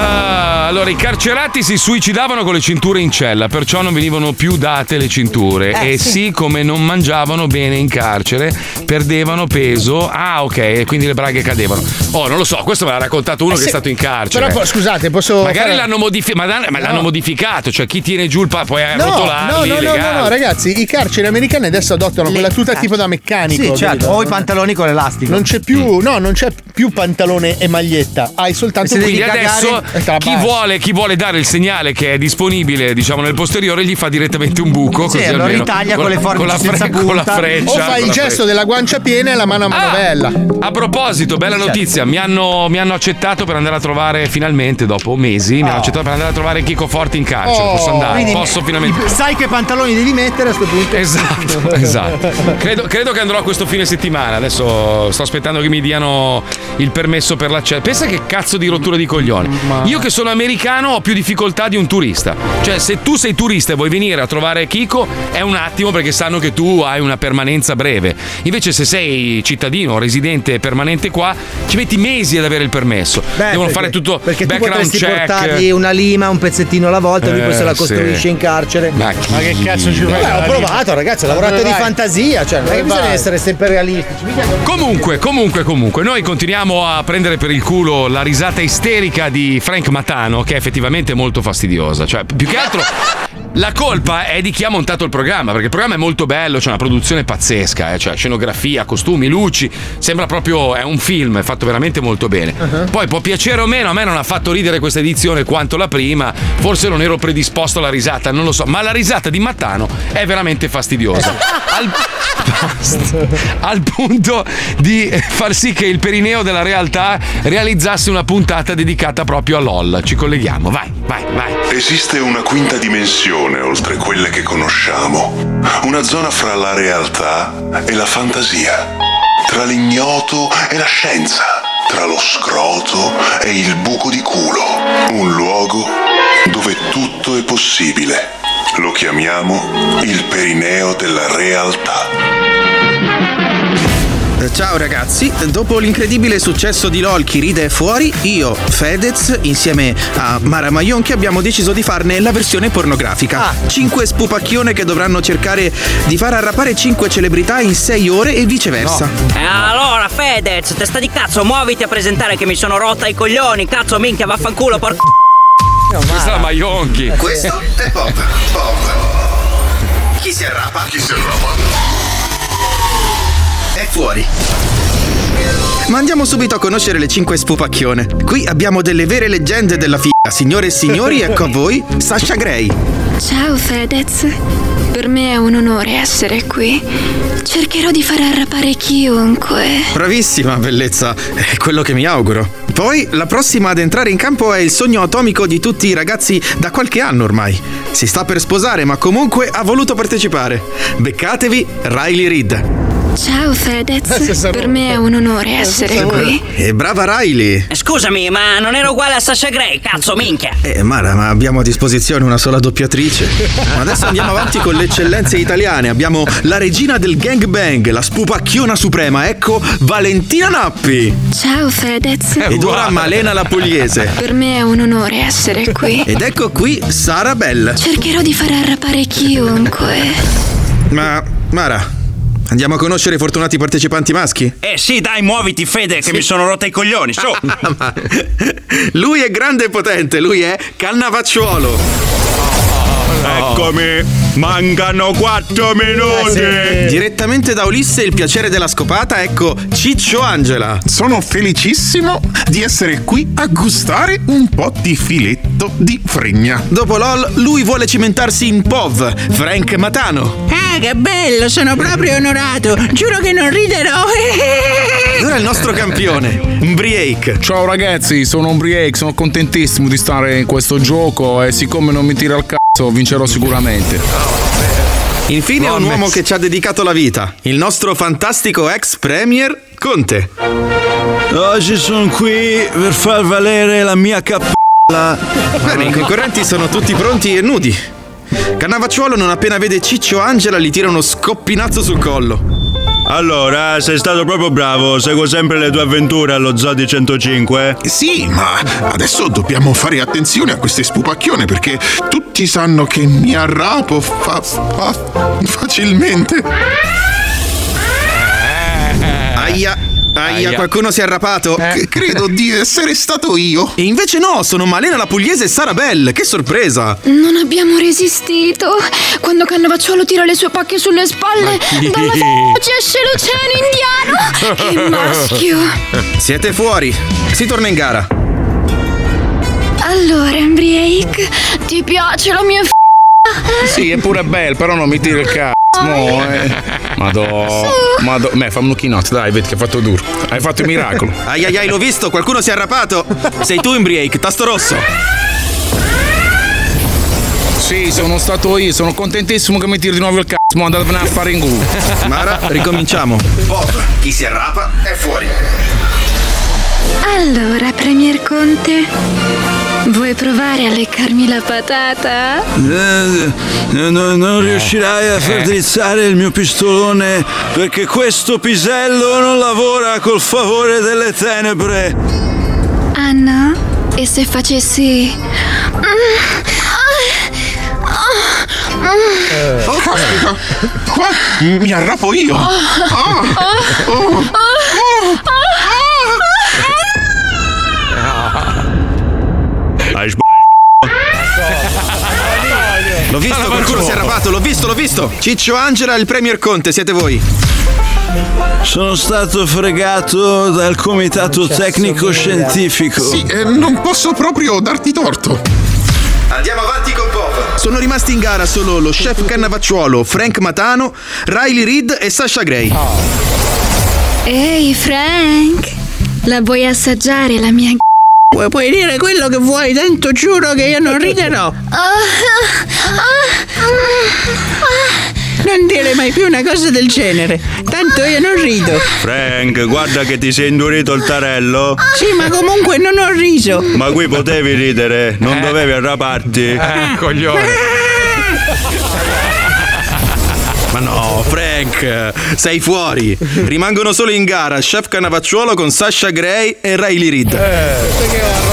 Ah, allora, i carcerati si suicidavano con le cinture in cella, perciò non venivano più date le cinture. Eh, e sì. siccome non mangiavano bene in carcere, perdevano peso. Ah, ok, e quindi le braghe cadevano. Oh, non lo so, questo me l'ha raccontato uno Eh, che sì. è stato in carcere. Però scusate, posso. Magari fare- l'hanno, modifi- ma l'hanno No. modificato, cioè chi tiene giù il pa- puoi No, no, arrotolarli, no, no, no, legale. no, ragazzi, i carceri americani adesso adottano quella tuta tipo da meccanico. Sì, certo. capito? O i pantaloni con l'elastico. Non c'è più, no, non c'è più pantalone e maglietta, hai soltanto se Quindi adesso chi vuole, chi vuole dare il segnale che è disponibile, diciamo, nel posteriore, gli fa direttamente un buco. Sì, così allora almeno- ritaglia con le forbici la, senza con la freccia. O con il gesto della guancia piena e la mano a manovella. A proposito, bella notizia, mi hanno, mi hanno accettato per andare a trovare finalmente, dopo mesi, mi hanno Oh. accettato per andare a trovare Chico Forti in carcere. Oh, Posso andare? quindi Posso finalmente. Sai che pantaloni devi mettere a sto punto? Esatto, esatto. Credo, credo che andrò questo fine settimana. Adesso sto aspettando che mi diano il permesso per l'accesso. Pensa che cazzo di rottura di coglioni. Io che sono americano ho più difficoltà di un turista. Cioè, se tu sei turista e vuoi venire a trovare Kiko, è un attimo perché sanno che tu hai una permanenza breve. Invece, se sei cittadino, residente permanente qua, ci metti mesi ad avere il permesso. Beh, Devono perché- fare tutto Perché tu background potresti check. portargli una lima, un pezzettino alla volta, lui Eh, poi se la sì. costruisce in carcere. Ma chi- Ma che cazzo ci fai? Beh, ho provato, ragazzi, ho lavorato di fantasia, cioè non è che bisogna vai? essere sempre realistici. Comunque, comunque, comunque, noi continuiamo a prendere per il culo la risata isterica di Frank Matano, che è effettivamente molto fastidiosa. Cioè, più che altro. La colpa è di chi ha montato il programma, perché il programma è molto bello, c'è una produzione pazzesca, eh, cioè scenografia, costumi, luci, sembra proprio è un film, è fatto veramente molto bene. Poi può piacere o meno, a me non ha fatto ridere questa edizione quanto la prima, forse non ero predisposto alla risata, non lo so, ma la risata di Mattano è veramente fastidiosa. Al, al punto di far sì che il perineo della realtà realizzasse una puntata dedicata proprio a LOL. Ci colleghiamo, vai, vai, vai. Esiste una quinta dimensione oltre quelle che conosciamo, una zona fra la realtà e la fantasia, tra l'ignoto e la scienza, tra lo scroto e il buco di culo, un luogo dove tutto è possibile. Lo chiamiamo il perineo della realtà. Ciao ragazzi, dopo l'incredibile successo di LOL Chi ride è fuori, io, Fedez, insieme a Mara Maionchi abbiamo deciso di farne la versione pornografica. Cinque spupacchione che dovranno cercare di far arrapare cinque celebrità in sei ore e viceversa. Eh, allora, Fedez, testa di cazzo, muoviti a presentare che mi sono rotta i coglioni, cazzo, minchia, vaffanculo, porco. Questa è la Maionchi. Questo è Pop. Pop. Chi si arrapa? Chi si arrapa? Fuori. Ma andiamo subito a conoscere le 5 spupacchione. Qui abbiamo delle vere leggende della figa. Signore e signori, ecco a voi Sasha Gray. Ciao Fedez, per me è un onore essere qui. Cercherò di far arrapare chiunque. Bravissima, bellezza. È quello che mi auguro. Poi, la prossima ad entrare in campo è il sogno atomico di tutti i ragazzi da qualche anno ormai. Si sta per sposare, ma comunque ha voluto partecipare. Beccatevi Riley Reid. Ciao Fedez, per me è un onore essere qui. E brava Riley. Scusami, ma non era uguale a Sasha Gray, cazzo, minchia. Eh, Mara, ma abbiamo a disposizione una sola doppiatrice. Ma adesso andiamo avanti con le eccellenze italiane. Abbiamo la regina del gangbang, la spupacchiona suprema, ecco Valentina Nappi. Ciao Fedez. Ed ora Malena la Pugliese. Per me è un onore essere qui. Ed ecco qui Sara Bell. Cercherò di far arrapare chiunque. Ma, Mara, andiamo a conoscere i fortunati partecipanti maschi? Eh sì, dai, muoviti, Fede, che mi sono rotta i coglioni, su. Lui è grande e potente, lui è Cannavacciuolo. Eccomi, mancano 4 minuti. Direttamente da Ulisse il piacere della scopata, ecco Ciccio Angela. Sono felicissimo di essere qui a gustare un po' di filetto di fregna. Dopo LOL, lui vuole cimentarsi in POV, Frank Matano. Ah, che bello, sono proprio onorato. Giuro che non riderò. Ora il nostro campione, Briake. Ciao ragazzi, sono Umbriake, sono contentissimo di stare in questo gioco e siccome non mi tira il cazzo vincerò sicuramente. Infine un uomo che ci ha dedicato la vita, il nostro fantastico ex premier Conte. Oggi sono qui per far valere la mia cappella. Bene, i concorrenti sono tutti pronti e nudi. Cannavacciuolo non appena vede Ciccio Angela gli tira uno scoppinazzo sul collo. Allora, sei stato proprio bravo, seguo sempre le tue avventure allo Zodi 105. Sì, ma adesso dobbiamo fare attenzione a queste spupacchione perché tutti sanno che mi arrapo fa- fa- facilmente. Aia, aia, Aia. qualcuno si è arrapato? C- credo di essere stato io. E invece no, sono Malena la Pugliese e Sara Bell, che sorpresa! Non abbiamo resistito. Quando Cannavacciuolo tira le sue pacche sulle spalle, dalla f***a esce l'oceano indiano. Che maschio. Siete fuori, si torna in gara. Allora, Embriake, ti piace la mia f***a? Sì, è pure bel, però non mi tiri il cazzo. Mo, eh. Madò. Madò. Me, fammi un chinotto, dai, vedi che hai fatto duro. Hai fatto il miracolo. Ai ai ai, l'ho visto, qualcuno si è arrapato. Sei tu, Embriake, tasto rosso. Sì, sono stato io, sono contentissimo che mi tiri di nuovo il cazzo. Mo andatevene a fare in culo. Mara, ricominciamo. Bob, chi si arrapa è fuori. Allora, Premier Conte, vuoi provare a leccarmi la patata? Eh, no- non riuscirai a far drizzare il mio pistolone perché questo pisello non lavora col favore delle tenebre. Ah no? E se facessi... Oh, caspita! Qua mi arrapo io! Ah. Ah. Oh. L'ho visto, qualcuno si è arrapato, l'ho visto, l'ho visto. Ciccio Angela il Premier Conte, siete voi. Sono stato fregato dal comitato tecnico scientifico. Sì, eh, non posso proprio darti torto. Andiamo avanti con Bob. Sono rimasti in gara solo lo chef Cannavacciuolo, Frank Matano, Riley Reid e Sasha Gray. Ehi, Frank! La vuoi assaggiare la mia... Puoi, puoi dire quello che vuoi, tanto giuro che io non riderò. Non dire mai più una cosa del genere, tanto io non rido. Frank, guarda che ti sei indurito il tarello. Sì, ma comunque non ho riso. Ma qui potevi ridere, non dovevi arraparti. Eh, coglione. Ma no, Frank, sei fuori. Rimangono solo in gara Chef Cannavacciuolo con Sasha Gray e Riley Reid.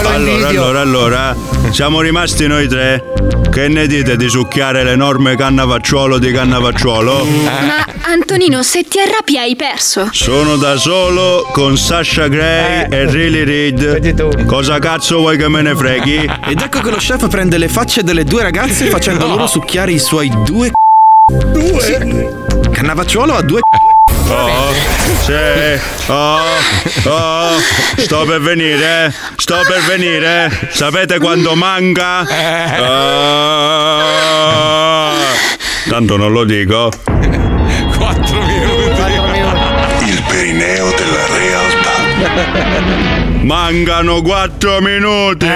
Allora, allora, allora, siamo rimasti noi tre. Che ne dite di succhiare l'enorme cannavacciuolo di cannavacciuolo? Ma Antonino, se ti arrabbi hai perso. Sono da solo con Sasha Gray e Riley Reid. Cosa cazzo vuoi che me ne freghi? Ed ecco che lo chef prende le facce delle due ragazze facendo loro succhiare i suoi due Due? Cannavacciuolo ha due Oh, sì, oh, oh, sto per venire, sto per venire. Sapete quando manca? Ah, tanto non lo dico. 4 minuti. Il perineo della realtà. Mancano 4 minuti.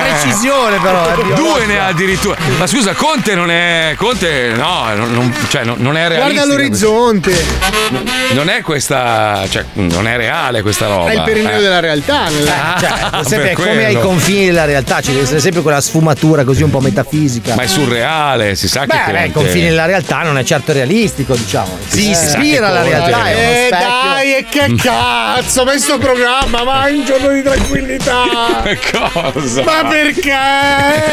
Precisione però. eh, Due ne ha addirittura. Ma scusa, Conte non è. Conte, no, non, cioè, non- non è realistica. Guarda l'orizzonte. Non è questa. Cioè, non è reale questa roba. È il perineo Eh. della realtà. nella- Ah, Cioè, sempre per come ai quello. confini della realtà, ci deve essere sempre quella sfumatura così un po' metafisica. Ma è surreale, si sa che. Beh, beh, Conte- i confini della realtà non è certo realistico, diciamo. Si Eh, si ispira che alla realtà, è Eh dai, e che cazzo, ma sto programma, ma un giorno di tranquillità. Cosa? Ma perché?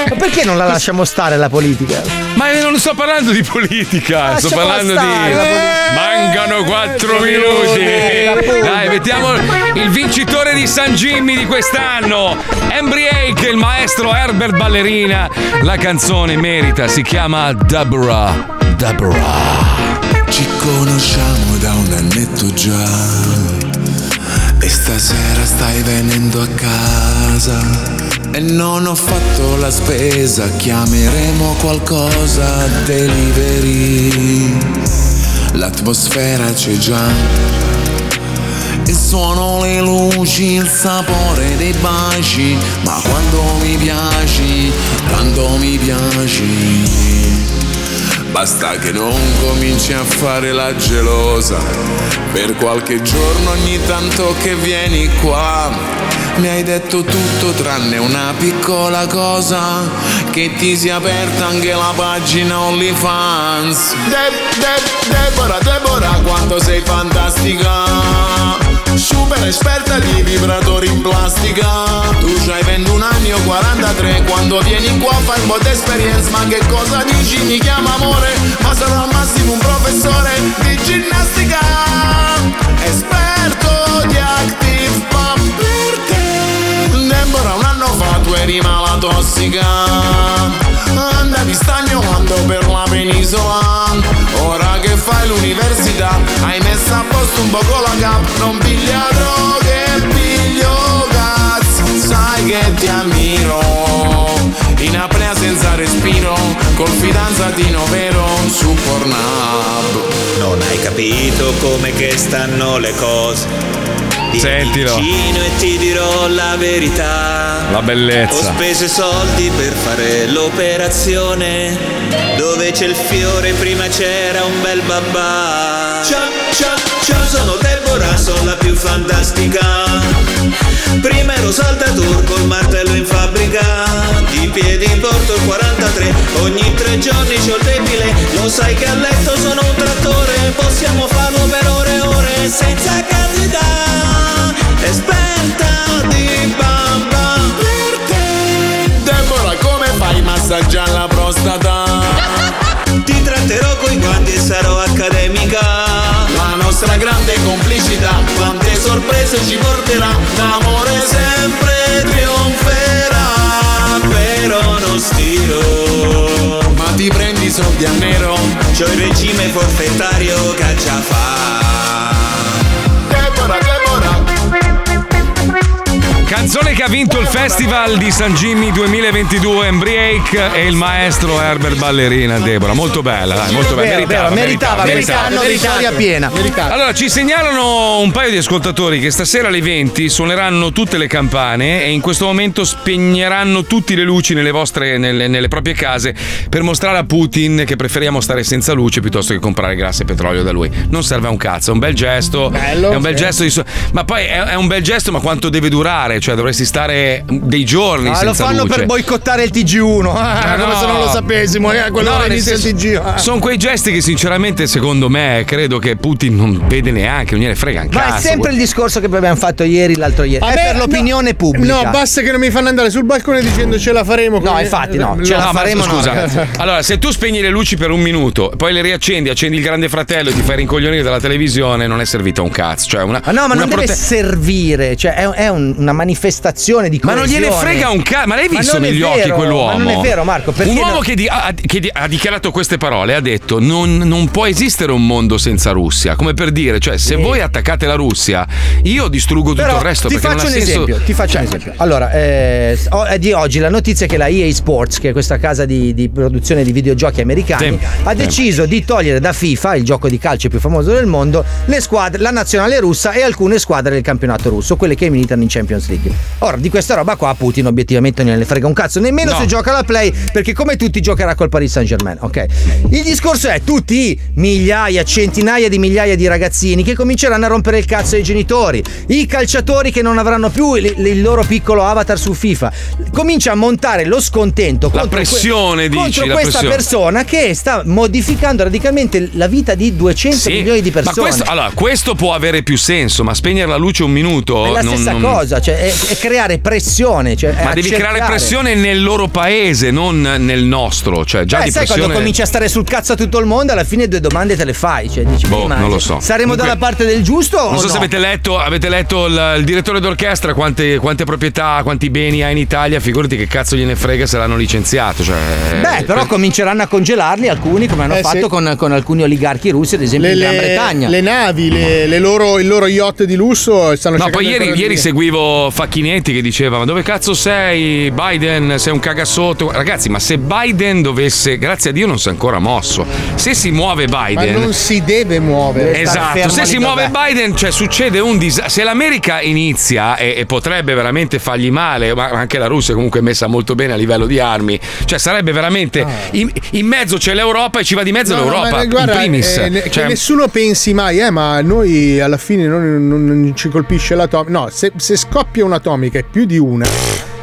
Ma perché non la lasciamo stare la politica? Ma io non sto parlando di politica, sto Lasciamola parlando stare, di. la politica. Mancano 4 minuti. Dai, mettiamo il vincitore di San Jimmy di quest'anno. Embriake, il maestro Herbert Ballerina. La canzone merita, si chiama Deborah. Deborah. Ci conosciamo da un annetto già e stasera stai venendo a casa e non ho fatto la spesa, chiameremo qualcosa delivery. L'atmosfera c'è già. Il suono, le luci, il sapore dei baci, ma quando mi piaci, tanto mi piaci. Basta che non cominci a fare la gelosa. Per qualche giorno ogni tanto che vieni qua Mi hai detto tutto tranne una piccola cosa Che ti sia aperta anche la pagina OnlyFans. De- De- Deborah, Deborah, quanto sei fantastica Super esperta di vibratori in plastica. Tu c'hai 21 anni o 43 Quando vieni qua fai un po' d'esperienza Ma che cosa dici? Mi chiama amore Ma sarò al massimo un professore di ginnastica. Esperto di active pop. Per te. Deborah un anno fa tu eri mala tossica andavi stagionando per la penisola. Ora che fai l'università hai messo a posto un poco la gap. Non piglia droghe, piglio cazzo, sai che ti ammiro. In app- amico fidanzatino vero su Pornhub. Non hai capito come che stanno le cose. Vieni Sentilo. vicino e ti dirò la verità. La Ho bellezza. speso i soldi per fare l'operazione. Dove c'è il fiore prima c'era un bel babà. Ciao, ciao, ciao, sono Deborah, sono la più fantastica. Prima ero saldatore col martello in fabbrica. Porto il 43. Ogni tre giorni c'ho il debile. Lo sai che a letto sono un trattore. Possiamo farlo per ore e ore senza candidà. Esperta di bamba. Per te, Deborah, come fai a massaggiare la prostata? Ti tratterò coi guanti e sarò accademica. La nostra grande complicità, quante sorprese ci porterà. L'amore sempre stiro. Ma ti prendi soldi a nero? C'ho il regime forfettario che Canzone che ha vinto il festival di San Jimmy 2022 Embriake e il maestro Herbert Ballerina Deborah. Molto bella, dai, molto bella. Vero, vero, meritava, meritava, vittoria piena. Allora, ci segnalano un paio di ascoltatori che stasera alle 20 suoneranno tutte le campane e in questo momento spegneranno tutte le luci nelle vostre, nelle, nelle proprie case per mostrare a Putin che preferiamo stare senza luce piuttosto che comprare gas e petrolio da lui. Non serve a un cazzo, è un bel gesto. Bello, è un bel sì. gesto di so- Ma poi è, è un bel gesto, ma quanto deve durare? Cioè, dovresti stare dei giorni Ah, lo fanno luce. per boicottare il TG1. Ah, Ah, come no. se non lo sapessimo. Eh, a quell'ora No, inizia senso, il TG. Ah. Sono quei gesti che sinceramente secondo me credo che Putin non vede neanche, non gliene frega un Ma cazzo. è sempre il discorso che abbiamo fatto ieri, l'altro ieri. A è me- per l'opinione no, pubblica. No, basta che non mi fanno andare sul balcone dicendo ce la faremo. No, infatti no, ce la No, faremo no, scusa. ragazzi. allora, se tu spegni le luci per un minuto, poi le riaccendi, accendi il grande fratello e ti fai rincoglionire dalla televisione, non è servito a un cazzo. Cioè una, Ma no, ma una non deve prote- servire, cioè è, è un- una manifestazione di Ma non gliene coesione. frega un cazzo. Ma l'hai visto negli occhi vero, quell'uomo? Ma non è vero, Marco. Un uomo no- che, di- ha, che di- ha dichiarato queste parole ha detto: non, non può esistere un mondo senza Russia. Come per dire, cioè, se voi attaccate la Russia, io distruggo tutto Però il resto. ti faccio un senso- esempio. Ti faccio Cioè, un esempio. Allora, eh, è di oggi la notizia è che la EA Sports, che è questa casa di, di produzione di videogiochi americani, Sì. ha Sì. deciso di togliere da FIFA, il gioco di calcio più famoso del mondo, le squadre, la nazionale russa e alcune squadre del campionato russo, quelle che militano in Champions League. Ora, di questa roba qua Putin obiettivamente non ne frega un cazzo, nemmeno No. se gioca la Play, perché come tutti giocherà col Paris Saint Germain, ok? Il discorso è tutti migliaia, centinaia di migliaia di ragazzini che cominceranno a rompere il cazzo ai genitori, i calciatori che non avranno più il, il loro piccolo avatar su FIFA. Comincia a montare lo scontento La contro, pressione, dici, contro questa pressione. persona che sta modificando radicalmente la vita di 200 Sì, milioni di Ma persone. questo, allora, questo può avere più senso, ma spegnere la luce un minuto. è la non- stessa non- cosa, cioè è, è creare pressione. Cioè Ma devi creare pressione nel loro paese, non nel nostro. Cioè, già Eh, di sai pressione. quando cominci a stare sul cazzo a tutto il mondo, alla fine due domande te le fai. Cioè, dici, Boh, non lo so. Saremo Comunque- dalla parte del giusto o Non so no? se avete letto, avete letto il, il direttore d'orchestra quante, quante proprietà, quanti beni ha in Italia, figurati che cazzo gliene frega se l'hanno licenziato. Cioè, Beh, però cominceranno a congelarli alcuni, come hanno Eh, fatto sì. con, con alcuni oligarchi russi, ad esempio Le, in Gran Bretagna. le navi, le, le loro, il loro yacht di lusso stanno No, cercando poi ieri, ieri seguivo Facchinetti che diceva: Ma dove cazzo sei? Biden, sei un cagasotto. Ragazzi, ma se Biden dovesse, grazie a Dio, non si è ancora mosso. Se si muove Ma Biden. non si deve muovere. Esatto, se si muove Biden, cioè succede un disastro. Se l'America inizia e, e potrebbe veramente fargli male, ma anche la Russia comunque è messa molto bene a livello di armi, cioè sarebbe veramente. In, in mezzo c'è l'Europa e ci va di mezzo Ah. No, no, l'Europa. ma guarda, in primis. eh, che Cioè, nessuno pensi mai, eh, ma noi alla fine non, non- non ci colpisce l'atomica. No, se, se scoppia un'atomica e più di una,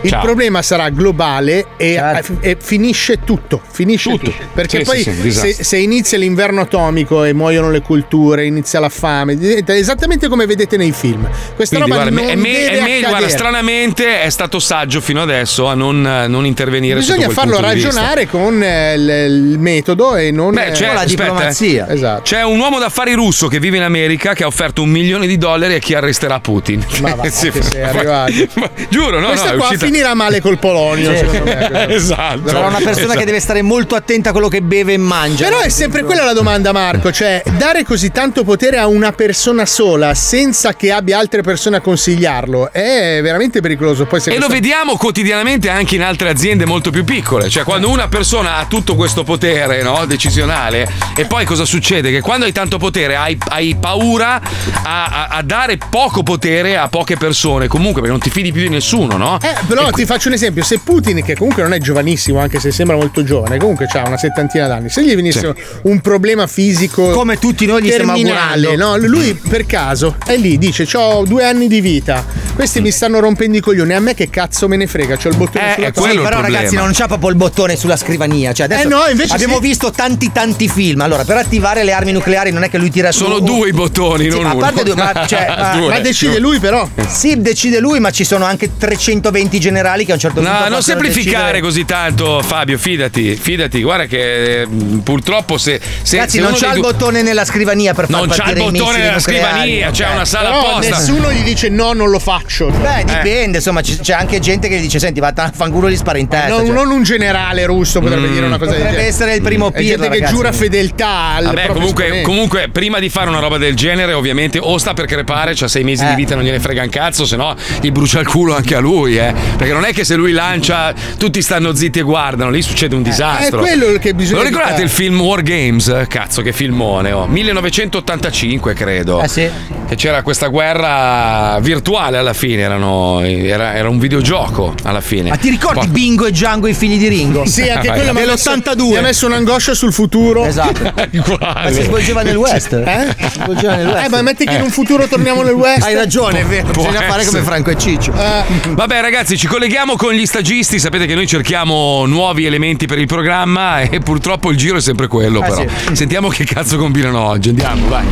il Ciao. problema sarà globale e, e finisce tutto. Finisce tutto. Perché Sì, poi sì, sì, se, se inizia l'inverno atomico e muoiono le culture, inizia la fame, esattamente come vedete nei film. Questa quindi, roba guarda, non è me- deve è me- guarda, stranamente è stato saggio fino adesso a non, non intervenire Bisogna farlo ragionare con eh, il, il metodo e non Beh, eh, c'è, aspetta, eh. Esatto. C'è un uomo d'affari russo che vive in America che ha offerto un milione di dollari a chi arresterà Putin. Ma va, Sì, che sei arrivato. Giuro, no, Questa no, è qua uscita. Finirà male col Polonio. Sì. secondo me. esatto. Sarà una persona che deve stare molto attenta a quello che beve e mangia. Però è sempre quella la domanda, Marco. Cioè, dare così tanto potere a una persona sola senza che abbia altre persone a consigliarlo è veramente pericoloso. Poi se E lo questo- vediamo quotidianamente anche in altre aziende molto più piccole. Cioè, quando una persona ha tutto questo potere no, decisionale, e poi cosa succede? Che quando hai tanto potere hai, hai paura a, a- a dare poco potere a poche persone. Comunque, perché non ti fidi più di nessuno, no? Eh, però ti faccio un esempio: se Putin, che comunque non è giovanissimo, anche se sembra molto giovane, comunque ha una settantina d'anni, se gli venisse un problema fisico Come tutti noi gli stiamo terminale, no? lui per caso è lì, dice: Ho due anni di vita, questi mi stanno rompendo i coglioni. A me che cazzo me ne frega? C'ho il bottone sulla Sì, testa. però ragazzi non c'ha proprio il bottone sulla scrivania. Cioè, adesso Eh no, invece abbiamo sì. visto tanti tanti film. Allora, per attivare le armi nucleari non è che lui tira su. Sono due i bottoni, Sì, non a uno. parte due, ma, cioè, ma- Due. ma decide lui però. Sì, decide lui, ma ci sono anche 320 generali che a un certo punto No, non semplificare decidere- così tanto, Fabio. Fidati, fidati. Guarda che eh, purtroppo se. se Ragazzi, se non c'ha il due- bottone nella scrivania per far Non c'ha il partire bottone nella nucleari. scrivania, c'è Ok. una sala Però apposta. nessuno gli dice no, non lo faccio. Beh, dipende, insomma, ci- c'è anche gente che gli dice: Senti, vattene a fanculo gli spara in testa. Non, cioè. non un generale russo potrebbe Mm. dire una cosa del Potrebbe genere. essere il primo È gente pirla, che giura fedeltà al Vabbè, comunque, comunque, prima di fare una roba del genere, ovviamente, o sta per crepare, c'ha sei mesi Eh. di vita, non gliene frega un cazzo, se no gli brucia il culo anche a lui, eh. Perché non è che se lui lancia, tutti stanno zitti e guardano, lì succede un disastro. è quello che bisogna Lo ricordate evitare. il film War Games? Cazzo, che filmone, oh. 1985, credo. Eh sì. Che c'era questa guerra virtuale alla fine, erano, era, era un videogioco alla fine. Ma ti ricordi Poi- Bingo e Django i figli di Ringo? Sì, anche Vai. quello mi ha messo- Dell'82. Mi ha messo un'angoscia sul futuro. Esatto. Ma si svolgeva nel West. Eh? Si svolgeva nel West. Eh, ma metti che in un futuro torniamo nel West. Hai ragione, è vero. Bisogna fare come essere. Franco e Ciccio. Eh, Vabbè ragazzi, ci colleghiamo con gli stagisti, sapete che noi cerchiamo nuovi elementi per il programma e purtroppo il giro è sempre quello Eh, però. Sentiamo che cazzo combinano oggi, andiamo, vai.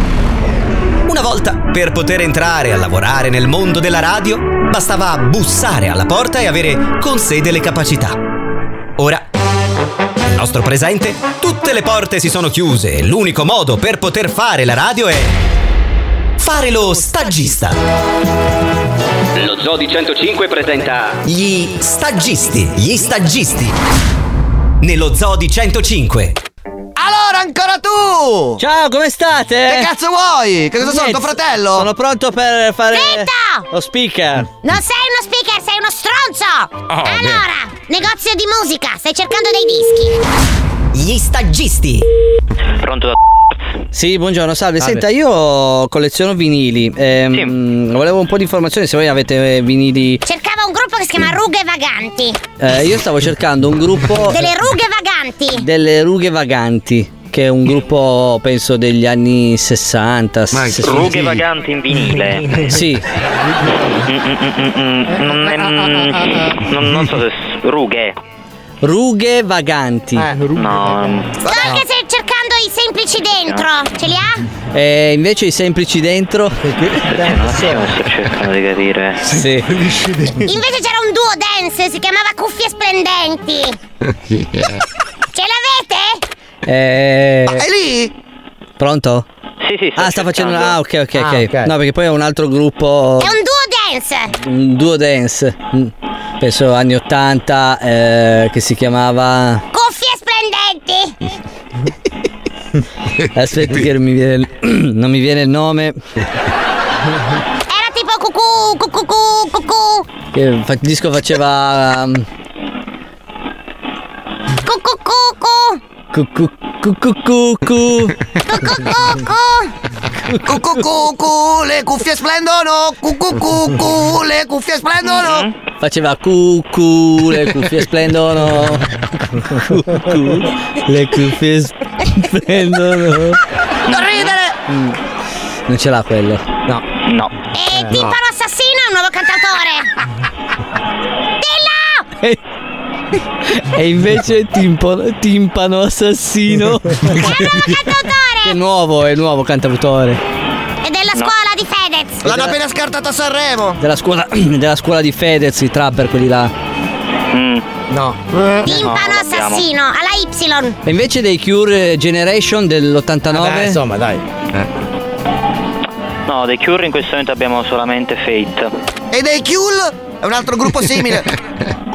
Una volta, per poter entrare a lavorare nel mondo della radio, bastava bussare alla porta e avere con sé delle capacità. Ora, nel nostro presente, tutte le porte si sono chiuse e l'unico modo per poter fare la radio è fare lo stagista. Lo Zodi 105 presenta Gli stagisti, gli stagisti. Nello Zodi 105. Allora, ancora tu! Ciao, come state? Che cazzo vuoi? Che cosa sono, tuo fratello? Sono pronto per fare Zitto! lo speaker. Non sei uno speaker, sei uno stronzo! Oh, allora, negozio di musica, stai cercando dei dischi. Gli stagisti. Pronto da Sì, buongiorno, salve. Salve. Senta, io colleziono vinili. Ehm, Volevo un po' di informazioni se voi avete eh, vinili. Cercava un gruppo che si chiama Rughe Vaganti. Eh, io stavo cercando un gruppo Delle rughe vaganti. delle Rughe Vaganti, che è un gruppo penso degli anni 60. 60. Rughe vaganti in vinile. Sì. Non, è- non- non so se. Rughe. Rughe Vaganti. No. mm, Sto anche se i semplici dentro. Ce li ha? E invece i semplici dentro. Stiamo cercando di capire. Sì. Invece c'era un duo dance, si chiamava Cuffie Splendenti. Ce l'avete? Eh, È lì? Pronto? Sì, sì, Ah, sta facendo. Ah, ok, ok, Ah, ok. ok. No, perché poi è un altro gruppo. È un duo dance. Un duo dance. mm, Penso anni 80. eh, che si chiamava. Cuffie Aspetti che non mi viene, non mi viene il nome. Era tipo cucù, cucù, cucù, cucù. Che il disco faceva. um, Cucù, cucù. cu- cu- cu- cu- cu- cu. Cucù cucù, le cuffie splendono! Cucù, le cuffie splendono! Faceva cucù, le cuffie splendono. Cucù, le cuffie splendono. Non ridere! Mm, Non ce l'ha quello. No. No. E Timpano Assassino è un nuovo cantatore. Dillo! E invece timpano, timpano assassino. È nuovo, è nuovo cantautore. È della scuola di Fedez. L'hanno appena scartato a Sanremo! Della scuola, della scuola di Fedez, i trapper, quelli là. No. Timpano Assassino, alla Y. E invece dei Cure Generation dell'89? insomma, dai. No, dei Cure in questo momento abbiamo solamente Fate. E dei Kill? È un altro gruppo simile.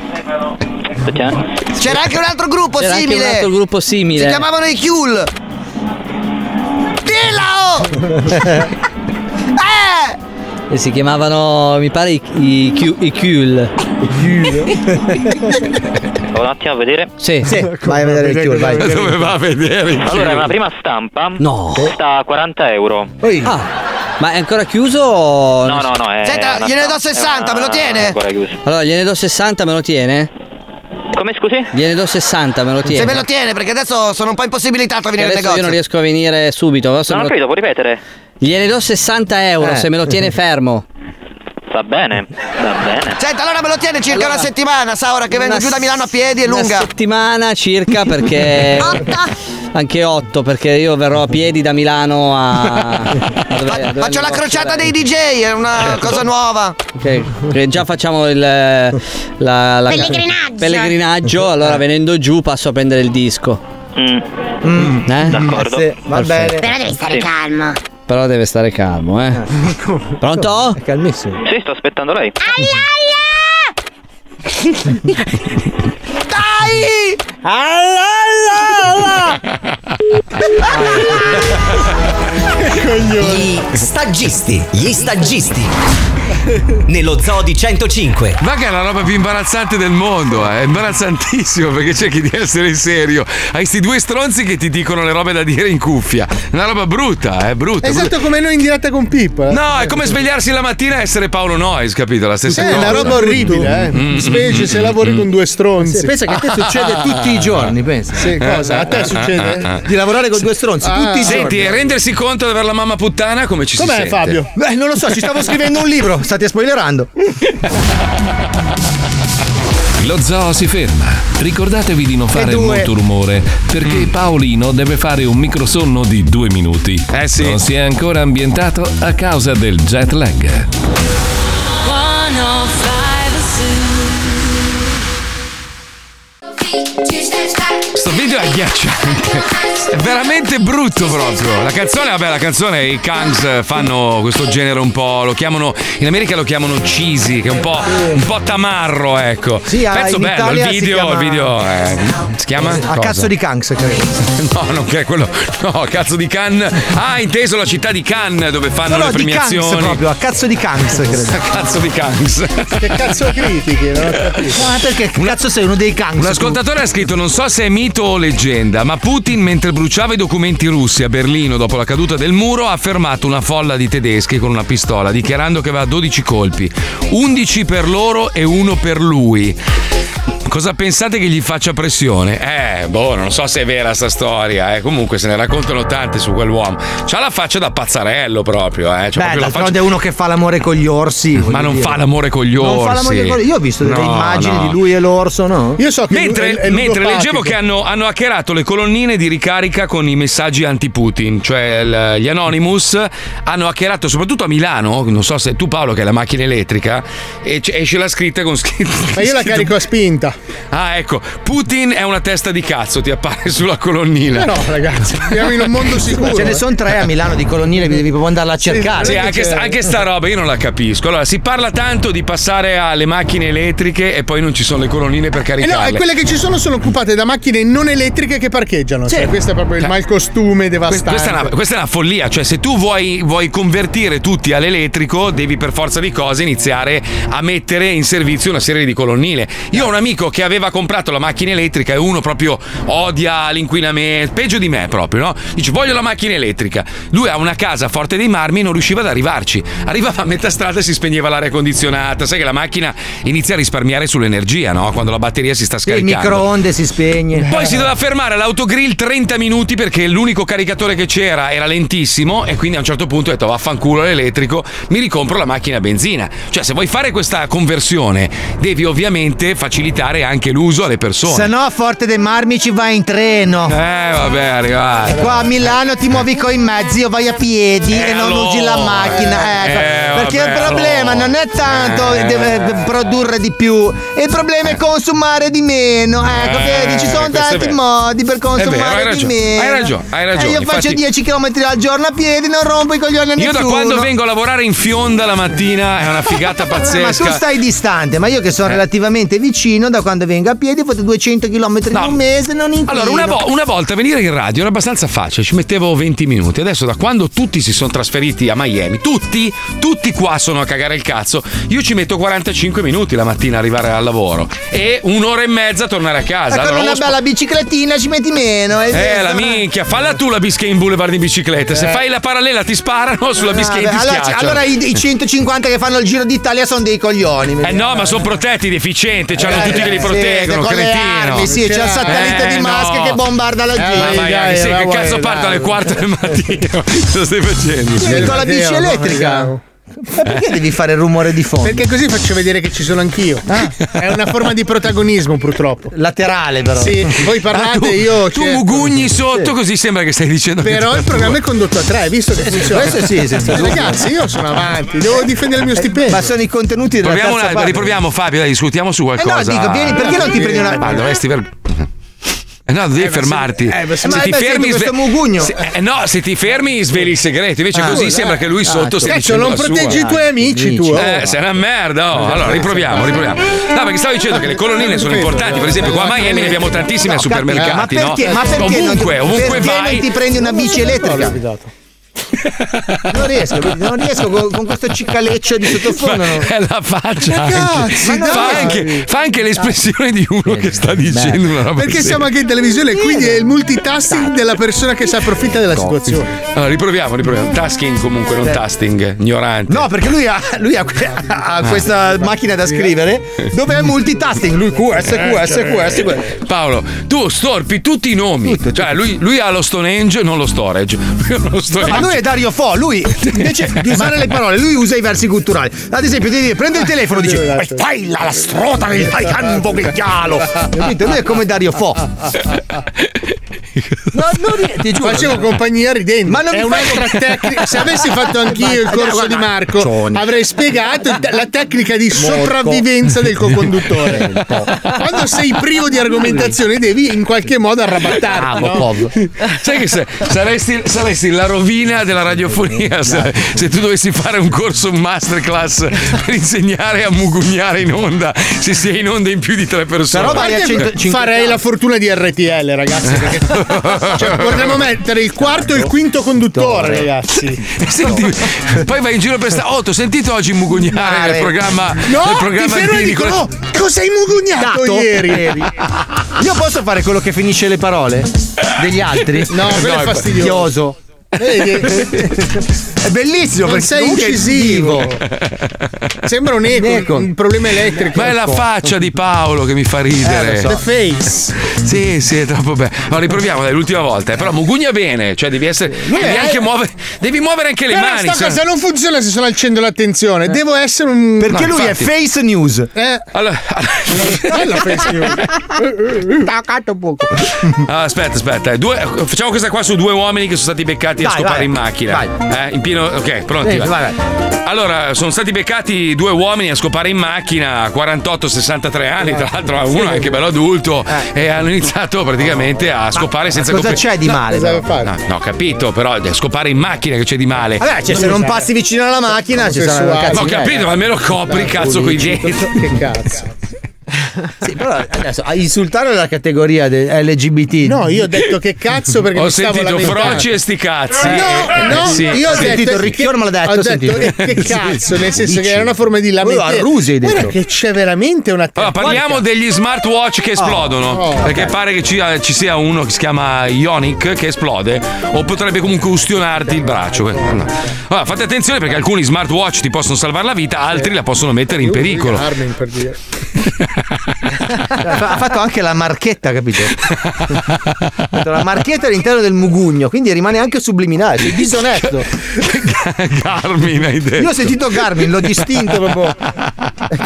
C'era anche un altro gruppo C'era anche simile. un altro gruppo simile. Si chiamavano i Kiul. Dillo! eh! E si chiamavano, mi pare, i, i, i Kul. Vado un attimo a vedere. Sì, vai a vedere il Cure, vai. Dove va a vedere il Allora, è una prima stampa. No. Sta a 40 euro. Ah, ma è ancora chiuso? o- No, no, no. È Senta, gliene do stampa- 60, me lo tiene? Ancora chiuso. Allora, gliene do 60, me lo tiene? Come scusi? Gliene do 60, me lo tiene. Se me lo tiene, perché adesso sono un po' impossibilitato a venire Adesso al io non negozio. riesco a venire subito. Non ho lo- capito, puoi ripetere? Gliene do 60 euro Eh. se me lo tiene fermo. Va bene, va bene. Senta, allora me lo tiene circa Allora- una settimana, sa ora che vengo Una giù da Milano a piedi è Una lunga. settimana circa perché. Anche 8 perché io verrò a piedi da Milano a. a dove- dove Faccio la crociata dei DJ, è una cosa nuova. Ok, che già facciamo il la, la- Pellegrinaggio. pellegrinaggio, allora venendo giù passo a prendere il disco. Mm. Eh? D'accordo. Sì, va Perfetto. bene. Però devi stare Sì. calmo. Però deve stare calmo, eh. Pronto? È calmissimo. Sì, sto aspettando lei. Dai! Gli stagisti, gli stagisti. Nello zoo di 105. Ma che è la roba più imbarazzante del mondo, eh. è imbarazzantissimo perché cerchi di essere serio. Hai sti due stronzi che ti dicono le robe da dire in cuffia. Una roba brutta, è brutta. Esatto come noi in diretta con Pippo. eh. No, è come svegliarsi la mattina e essere Paolo Noyes, capito? La stessa È cosa. una roba orribile, eh. Mm, Specie mm, se mm, lavori con due stronzi. Sì, pensa che a te succede tutti i giorni, pensa. Sì, cosa? A te succede? Di lavorare con due stronzi Ah. tutti i giorni. Senti, rendersi conto avere la mamma puttana come ci si Com'è sente? Fabio? Beh, non lo so, ci stavo scrivendo un libro, state spoilerando. Lo zoo si ferma. Ricordatevi di non fare due. molto rumore, perché Paolino deve fare un microsonno di due minuti. Eh sì. Non si è ancora ambientato a causa del jet lag. Sto video è agghiacciante. È veramente brutto proprio. La canzone, vabbè, la canzone i Kangs fanno questo genere un po'. Lo chiamano. In America lo chiamano cheesy, che è un po', un po' tamarro, ecco. Sì, ah, Pezzo in bello, Italia il si video, chiama- il video è- si chiama? A Cosa? cazzo di Kanks, credo. No, non che è quello. No, cazzo di Cannes. Ah, inteso la città di Cannes dove fanno No, no, le premiazioni. proprio, a cazzo di Kanks, credo. A cazzo di Kangs. Che cazzo critichi? Non ho capito. Ma perché cazzo sei uno dei Kanks? Un ascoltatore ha scritto: Non so se è mito o leggenda, ma Putin, mentre bruciava i documenti russi a Berlino dopo la caduta del muro, ha fermato una folla di tedeschi con una pistola, dichiarando che aveva 12 colpi, 11 per loro e uno per lui. Cosa pensate che gli faccia pressione? Eh, boh, non so se è vera sta storia, eh. Comunque se ne raccontano tante su quell'uomo. C'ha la faccia da pazzarello proprio, eh. C'ha Beh, proprio faccia... è uno che fa l'amore con gli orsi. Ma non dire. fa l'amore con gli orsi. Non fa l'amore con gli Io ho visto delle No, immagini no. di lui e l'orso, no? Io so che Mentre, è, è mentre leggevo che hanno, hanno hackerato le colonnine di ricarica con i messaggi anti-Putin, cioè il- gli Anonymous hanno hackerato soprattutto a Milano, non so se tu Paolo che hai la macchina elettrica, e c- esce la scritta con scritto... Ma io la carico a spinta. Ah ecco, Putin è una testa di cazzo, ti appare sulla colonnina. Però ragazzi, siamo in un mondo sicuro. Ce ne eh. sono tre a Milano di colonnine, devi proprio andarla a cercare. Sì, anche, sta- anche sta roba io non la capisco. Allora, si parla tanto di passare alle macchine elettriche e poi non ci sono le colonnine per Eh no, e quelle che ci sono sono occupate da macchine non elettriche che parcheggiano. Sì. Cioè, questo è proprio il malcostume Que- devastante. Questa è, una, questa è una follia, cioè se tu vuoi, vuoi convertire tutti all'elettrico devi per forza di cose iniziare a mettere in servizio una serie di colonnine. Io ho un amico che aveva comprato la macchina elettrica e uno proprio odia l'inquinamento, peggio di me proprio, no? Dice voglio la macchina elettrica. Lui ha una casa a Forte dei Marmi e non riusciva ad arrivarci. Arrivava a metà strada e si spegneva l'aria condizionata. Sai che la macchina inizia a risparmiare sull'energia, no? Quando la batteria si sta Il scaricando. microonde si spegne. Poi si doveva fermare all'autogrill 30 minuti perché l'unico caricatore che c'era era lentissimo e quindi a un certo punto ho detto vaffanculo l'elettrico, mi ricompro la macchina a benzina. Cioè se vuoi fare questa conversione devi ovviamente facilitare anche anche l'uso alle persone. Se no, a Forte dei Marmi ci vai in treno. Eh, vabbè, arrivate. Qua a Milano ti muovi coi mezzi o vai a piedi e non allora? usi la macchina. Ecco. Eh, perché vabbè, il problema allora. non è tanto Eh. deve produrre di più, il problema è consumare di meno. Ecco, Eh, vedi, ci sono tanti vero. modi per vero, consumare hai di ragione, meno. hai ragione, hai ragione. Eh, io Infatti- faccio 10 km al giorno a piedi, non rompo i coglioni a Io nessuno. da quando vengo a lavorare in fionda la mattina è una figata Ma tu pazzesca. stai distante, ma io che Eh. sono relativamente vicino, da quando vengo a piedi fatto 200 km in un mese, non inquino. Allora, una, vo- una volta venire in radio era abbastanza facile, ci mettevo 20 minuti. Adesso, da quando tutti si sono trasferiti a Miami, tutti, tutti qua sono a cagare il cazzo, io ci metto 45 minuti la mattina arrivare al lavoro e un'ora e mezza a tornare a casa. Ma con Allora, una o sp- bella biciclettina ci metti meno. eh, vero. la minchia, falla tu la Biscayne Boulevard in bicicletta. Se Eh. fai la parallela ti sparano, sulla Biscayne Vabbè, ti allora, schiacciano. allora i, i 150 che fanno il giro d'Italia sono dei coglioni. Eh no, ma sono protetti, deficienti, c'hanno Eh, tutti che li sì, proteggono, con le armi, sì, c'è il satellite di Musk che bombarda la Eh, gente. ma vai, sì, che cazzo vai. parte alle 4 del mattino? Cosa stai facendo? Vieni con la bici elettrica. Ma perché devi fare il rumore di fondo? Perché così faccio vedere che ci sono anch'io. È una forma di protagonismo, purtroppo. Laterale, però. Sì, voi parlate, Ah, tu, io. tu cerco. mugugni sotto, così sembra che stai dicendo che Però il programma è condotto a tre, hai visto che funziona? questo sì, senza. Ragazzi, io sono avanti, devo difendere il mio stipendio. Ma sono i contenuti della Proviamo terza una- parte. riproviamo Fabio, dai, discutiamo su qualcosa. Eh no, dico, vieni, perché non ti prendi una- Ma dovresti ver- Eh no, devi Eh, ma se- fermarti. eh, ma se- se ma ti beh, fermi, mugugno. se- eh, no, se ti fermi, sveli il segreto. Invece, Ah, così sembra eh. che lui sotto Ah, stia dicendo non proteggi i tuoi amici, tu, oh. Eh, sei una merda. oh. Allora, riproviamo, riproviamo. No, perché stavo dicendo che le colonnine sono importanti. Per esempio, qua a Miami ne abbiamo tantissime al supermercati, ma no? perché, ma perché Ovunque, non, ovunque perché vai. non ti prendi una bici elettrica? Non riesco, non riesco con, con questo ciccaleccio di sottofondo. È la faccia Ma anche. fa, anche, fa anche l'espressione di uno che sta dicendo una roba Perché siamo anche in televisione, quindi è il multitasking della persona che si approfitta della situazione. Allora, riproviamo, riproviamo. Tasking comunque, non tasting, ignorante. No, perché lui ha, lui ha, ha questa macchina da scrivere dove è multitasking. Lui QS, QS, QS, QS. Paolo, tu storpi tutti i nomi. cioè, lui, lui ha lo Stonehenge, non lo storage. Lui ha lo Stonehenge. Ma lui è Dario Fo, lui invece di usare le parole, lui usa i versi culturali. Ad esempio, ti dice, prende il telefono e dice: "Eh, Fai la, la strota del che chialo. Capito? Lui è come Dario Fo. No, non ti giuro. Facevo compagnia ridendo. Ma non è mi fai- un'altra tecnica. Se avessi fatto anch'io il corso di Marco, avrei spiegato la tecnica di sopravvivenza del co-conduttore. Quando sei privo di argomentazione, devi in qualche modo arrabattarti. no? Sai che se- saresti, saresti la rovina della radiofonia se, se tu dovessi fare un corso, un masterclass per insegnare a mugugnare in onda se si è in onda in più di tre persone. A parte farei la fortuna di RTL, ragazzi. Perché cioè, potremmo mettere il quarto e il quinto conduttore, ragazzi. Senti, poi vai in giro per sta. Oh, ti ho sentito oggi mugugnare nel programma. No, nel programma ti fermo e di dico: no, cosa hai mugugnato Dato? ieri? Io posso fare quello che finisce le parole degli altri? No, quello è fastidioso. È bellissimo Non perché sei incisivo. Sembra un eco, un problema elettrico. Ma è la faccia di Paolo che mi fa ridere. Eh, so. The face. Sì, sì, è troppo bello. No, riproviamo, dai, l'ultima volta. eh. Però mugugna bene, cioè devi essere. Devi è- anche muovere. Devi muovere anche le mani. sta se- cosa non funziona se sono al centro l'attenzione. Devo essere un. Perché No, lui infatti. è face news. Eh, Allora, bella face news. Taccato poco. Ah, aspetta, aspetta. eh. Due- facciamo questa qua su due uomini che sono stati beccati a scopare vai. in macchina. Eh, in pieno. Ok, pronti. Sì, vai. vai, Allora, sono stati beccati due uomini a scopare in macchina a 48-63 anni, tra l'altro uno anche bello adulto, e hanno iniziato praticamente a scopare senza cosa compi- c'è di male? fare? No, no, capito, però eh, scopare in macchina che c'è di male. Vabbè, cioè, se non passi vicino alla macchina ci saranno Ma ho capito, ma almeno copri cazzo coi denti. Che cazzo. Sì, però adesso a insultare la categoria LGBT. No, io ho detto che cazzo perché Ho sentito froci e sti cazzi. No, Eh, no, sì. io ho Ho sentito detto il ricchione maledetto, Ho ho detto sentito. che, che cazzo, nel senso Dici? che era una forma di lamentela. Oh, Arrusi hai detto. Guarda che c'è veramente una Allora, parliamo degli smartwatch che esplodono. oh, perché pare che ci, ci sia uno che si chiama Ionic che esplode, o potrebbe comunque ustionarti il braccio. Eh. Allora, fate attenzione perché alcuni smartwatch ti possono salvare la vita, altri la possono mettere in pericolo. Ha fatto anche la marchetta, capito? Ha fatto la marchetta all'interno del mugugno, quindi rimane anche subliminale. Disonesto. Garmin hai detto. Io ho sentito Garmin, l'ho distinto proprio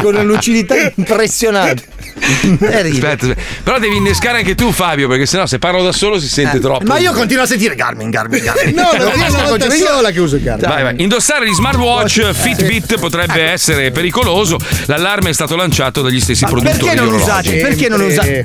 con una lucidità impressionante. Aspetta, aspetta. Però devi innescare anche tu, Fabio, perché sennò se parlo da solo si sente troppo. Eh, Ma io continuo a sentire Garmin, Garmin, Garmin. No, non è una volta io. sola che uso il Garmin. Vai, vai. Indossare gli smartwatch Fitbit potrebbe essere pericoloso. L'allarme è stato lanciato dagli stessi produttori. perché non usate? Perché non usate?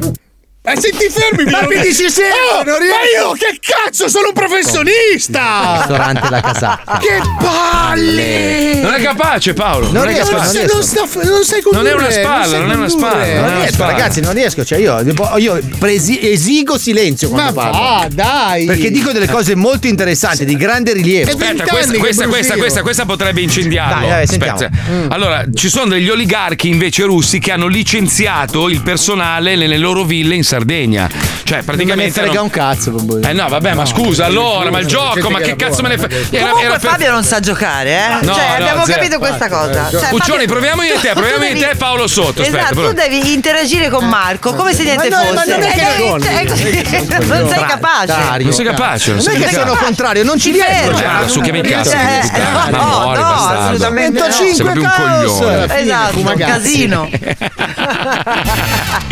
Eh, senti, fermi, Ma mi dici sempre, Oh, non riesco. Ma io che cazzo, sono un professionista! Ristorante La Casacca. Che palle! Non è capace, Paolo. Non è riesco, capace. non. Non, sta, non sai Non è una condurre, spalla, sai non è una condurre. spalla, non è Non una riesco, spalla. ragazzi, non riesco. Cioè, io, io presi- esigo silenzio quando Ma parlo. va, dai! Perché dico delle cose molto interessanti, di grande rilievo. Aspetta, questa, questa, questa, questa, questa potrebbe incendiarlo. Dai, dai. Aspetta. Allora, ci sono degli oligarchi invece russi che hanno licenziato il personale nelle loro ville in Sardegna. Cioè, Non me ne praticamente. frega non- un cazzo. proprio. Eh no, vabbè, ma scusa, allora, ma il gioco, ma che cazzo me ne frega? Comunque era per- Fabio non sa giocare, eh? No, cioè, no, abbiamo zero. capito questa cosa. Cioè, Puccioni, Fabio- proviamo io e te, proviamo io e te e Paolo sotto. Esatto, tu devi interagire con Marco come se niente Ma no, ma fosse. non è che Eh, eh, non sei capace. Dario. Non sei capace, non Non sei è che capace. sono contrario, non ci riesco. cioè, Ah, su che mi non cazzo Eh, buttare? Ma no, muori, no, bastardo. assolutamente no. 105 Sei proprio un caos. coglione. Esatto, un casino.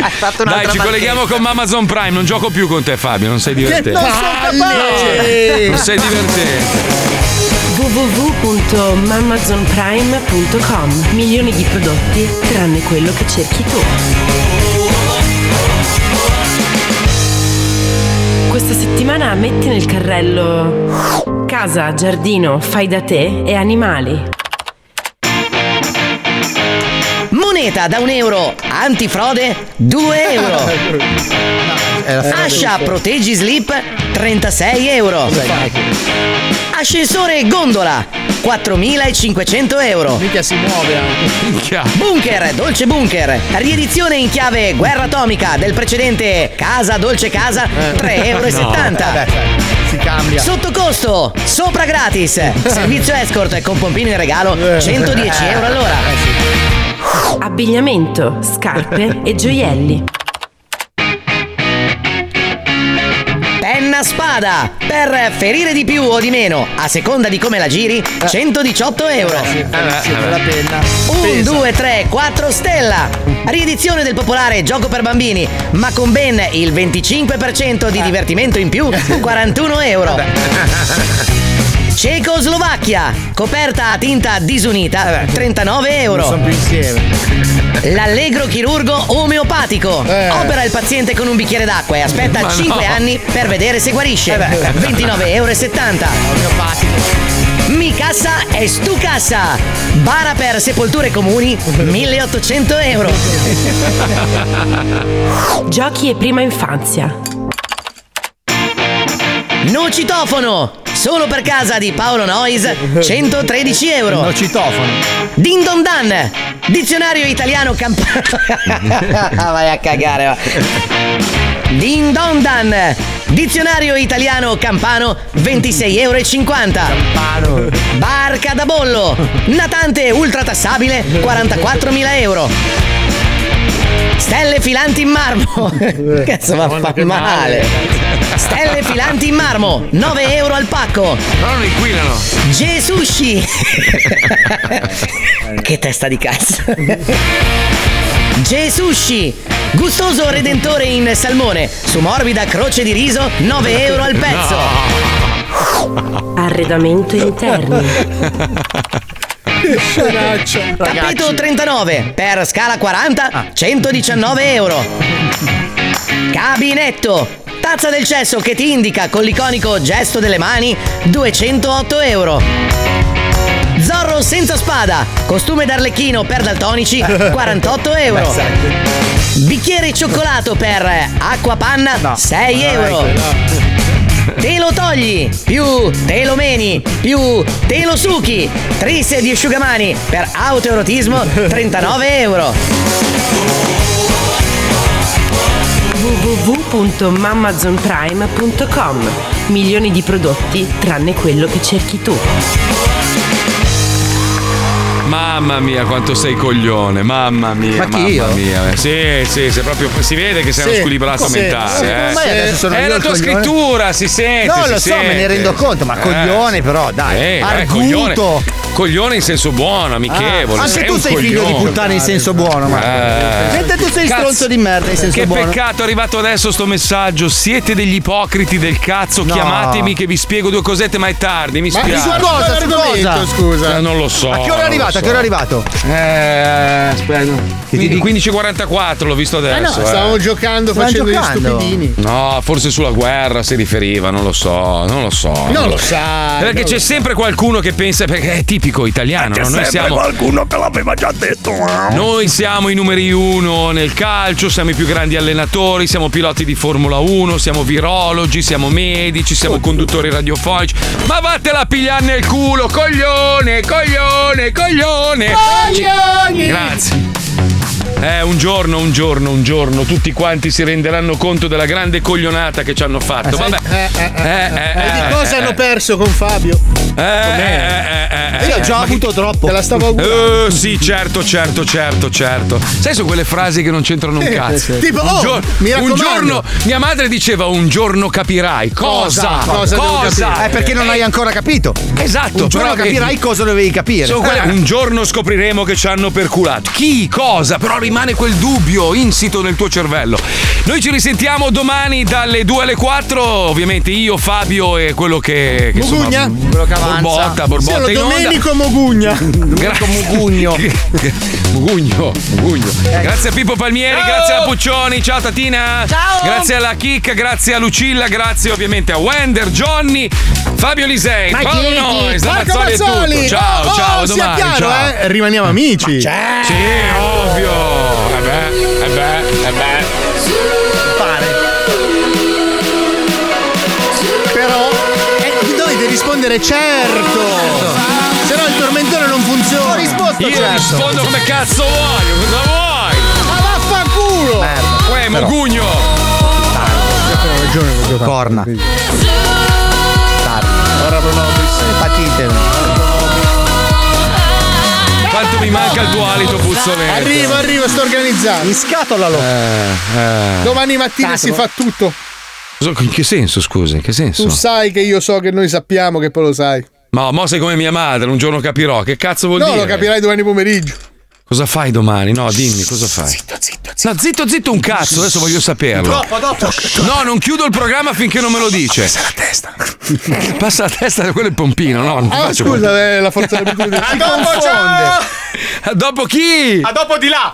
Hai fatto Dai, ci colleghiamo con Amazon Prime. Non gioco più con te, Fabio. Non sei Che divertente. non. Non sei divertente. www.mamazonprime.com Milioni di prodotti tranne quello che cerchi tu. Questa settimana metti nel carrello casa, giardino, fai da te e animali. Moneta da un euro, antifrode 2 euro. Ascia proteggi slip 36 euro. Ascensore gondola 4.500 euro. Mica si muove anche. Bunker, Dolce Bunker, riedizione in chiave Guerra Atomica del precedente Casa Dolce Casa 3,70 euro. Vabbè, cioè, si cambia. Sotto costo, sopra gratis, servizio escort con pompino in regalo 110 euro all'ora. Abbigliamento, scarpe e gioielli. Penna spada per ferire di più o di meno, a seconda di come la giri, 118 euro. la penna. 1, 2, 3, 4 stella. Riedizione del popolare gioco per bambini, ma con ben il 25% di divertimento in più, 41 euro. Cecoslovacchia, coperta a tinta disunita, 39 euro. Sono più insieme. L'allegro chirurgo omeopatico. Opera il paziente con un bicchiere d'acqua e aspetta Ma no. 5 anni per vedere se guarisce. 29,70 euro. Mi cassa e stu cassa. Bara per sepolture comuni 1800 euro. Giochi e prima infanzia. Nocitofono. Solo per casa di Paolo Nois 113 euro. Nocitofono. Din Don Dan. Dizionario italiano campano. Vai a cagare, va. Din Don Dan. Dizionario italiano campano 26,50 euro. Campano. Barca da bollo. Natante ultra tassabile 44.000 euro. Stelle filanti in marmo. Cazzo, ma fa male. Stelle filanti in marmo, 9 euro al pacco. No, non inquinano. Gesushi. che testa di cazzo. Gesushi. Gustoso redentore in salmone, su morbida croce di riso, 9 euro al pezzo. Arredamento interni. Tappeto 39 per scala 40 119 euro. Cabinetto. Tazza del cesso che ti indica con l'iconico gesto delle mani 208 euro. Zorro senza spada. Costume d'arlecchino per daltonici 48 euro. Bicchiere cioccolato per acqua panna 6 euro. Te lo togli, più te lo meni, più te lo succhi. Tris di asciugamani per autoerotismo 39 euro. www.mamazonprime.com Milioni di prodotti tranne quello che cerchi tu. Mamma mia, quanto sei coglione, mamma mia. Ma mamma io? mia. Eh, Sì, sì, sei proprio, si vede che sei Sì, uno squilibrato sì. mentale. Secondo eh. sono È la tua coglione. scrittura, si sente. No, si lo so, me ne rendo conto, ma Eh. coglione però, dai. Eh, dai, Arguto. coglione. Coglione in senso buono, amichevole. Ah, anche sei tu sei figlio di coglione. puttana in senso buono, ma. Eh. Mentre tu sei cazzo- stronzo di merda in senso Che buono. peccato, è arrivato adesso sto messaggio. Siete degli ipocriti del cazzo. No. Chiamatemi che vi spiego due cosette, ma è tardi. Mi Ma spiace. su cosa, su cosa? scusa. Eh, non lo so. A che ora è non arrivato? lo A che ora è so. arrivato? Eh, aspetta. Quindi 15.44 l'ho visto Eh no, adesso. eh. stavamo giocando Stavamo facendo giocando. gli stupidini. No, forse sulla guerra si riferiva, non lo so, non lo so. Non lo sai. Perché non c'è sempre qualcuno che pensa, perché è tipico italiano, no? noi siamo. qualcuno che l'aveva già detto. Noi siamo i numeri uno nel calcio, siamo i più grandi allenatori, siamo piloti di Formula 1, siamo virologi, siamo medici, siamo conduttori radiofonici. Ma vattela a pigliare nel culo, coglione, coglione, coglione! Coglioni! Grazie. Eh, un giorno, un giorno, un giorno, tutti quanti si renderanno conto della grande coglionata che ci hanno fatto. Vabbè. Eh, eh, eh, Eh, eh, E di eh, cosa eh, hanno eh. perso con Fabio? Eh, eh, eh, eh, Io ho eh, già avuto troppo. Te la stavo augurando. Eh, sì, certo, certo, certo, certo. Sai, sono quelle frasi che non c'entrano un cazzo. Tipo, un, oh, giorno, mi un giorno, mia madre diceva: Un giorno capirai. Cosa? Cosa? Cosa? Eh, perché non hai ancora capito. Esatto, Un giorno però- capirai cosa dovevi capire. Eh. un giorno scopriremo che ci hanno perculato. Chi? Cosa? Però rimane quel dubbio insito nel tuo cervello. Noi ci risentiamo domani dalle 2 alle 4. Ovviamente io, Fabio e quello che. che Mugugna? quello che avanza. Borbotta, Borbotta Sì, in onda. Domenico Mogugna. Grazie Mugugno. Mugugno, Mugugno. Grazie a Pippo Palmieri, grazie a Puccioni, ciao Tatina. Ciao. Grazie alla Chicca, grazie a Lucilla, grazie ovviamente a Wender, Johnny, Fabio Lisei, Ma Paolo? Nois, la Marco Mazzoli e tutto. Ciao, Oh, ciao, oh, domani. chiaro, ciao. eh, rimaniamo amici. Sì, ovvio. Eh beh, eh beh, eh beh. Però eh, dovete rispondere certo. Se no il tormentone non funziona. Ho risposto Io certo. rispondo come cazzo voglio, cosa vuoi? Ma vaffanculo. Uè, Mugugno. Corna. Ora Patite. Quanto mi manca il tuo alito puzzolente. Arrivo, arrivo, sto organizzando. In scatola lo. Eh, eh. Domani mattina si fa tutto. In che senso, scusa? In che senso? Tu sai che io so che noi sappiamo che poi lo sai. Ma mo sei come mia madre, un giorno capirò. Che cazzo vuol no, dire? lo capirai domani pomeriggio. Cosa fai domani? No, dimmi, cosa fai? Zitto, zitto, zitto. No, zitto, zitto un cazzo, adesso voglio saperlo. Dopo, dopo. No, non chiudo il programma finché non me lo dice. Passa la testa. Passa la testa, quello è il pompino, no? Non Ah, scusa, eh, la forza dell'abitudine. Si dopo, confonde. ciao! Dopo chi? A dopo di là!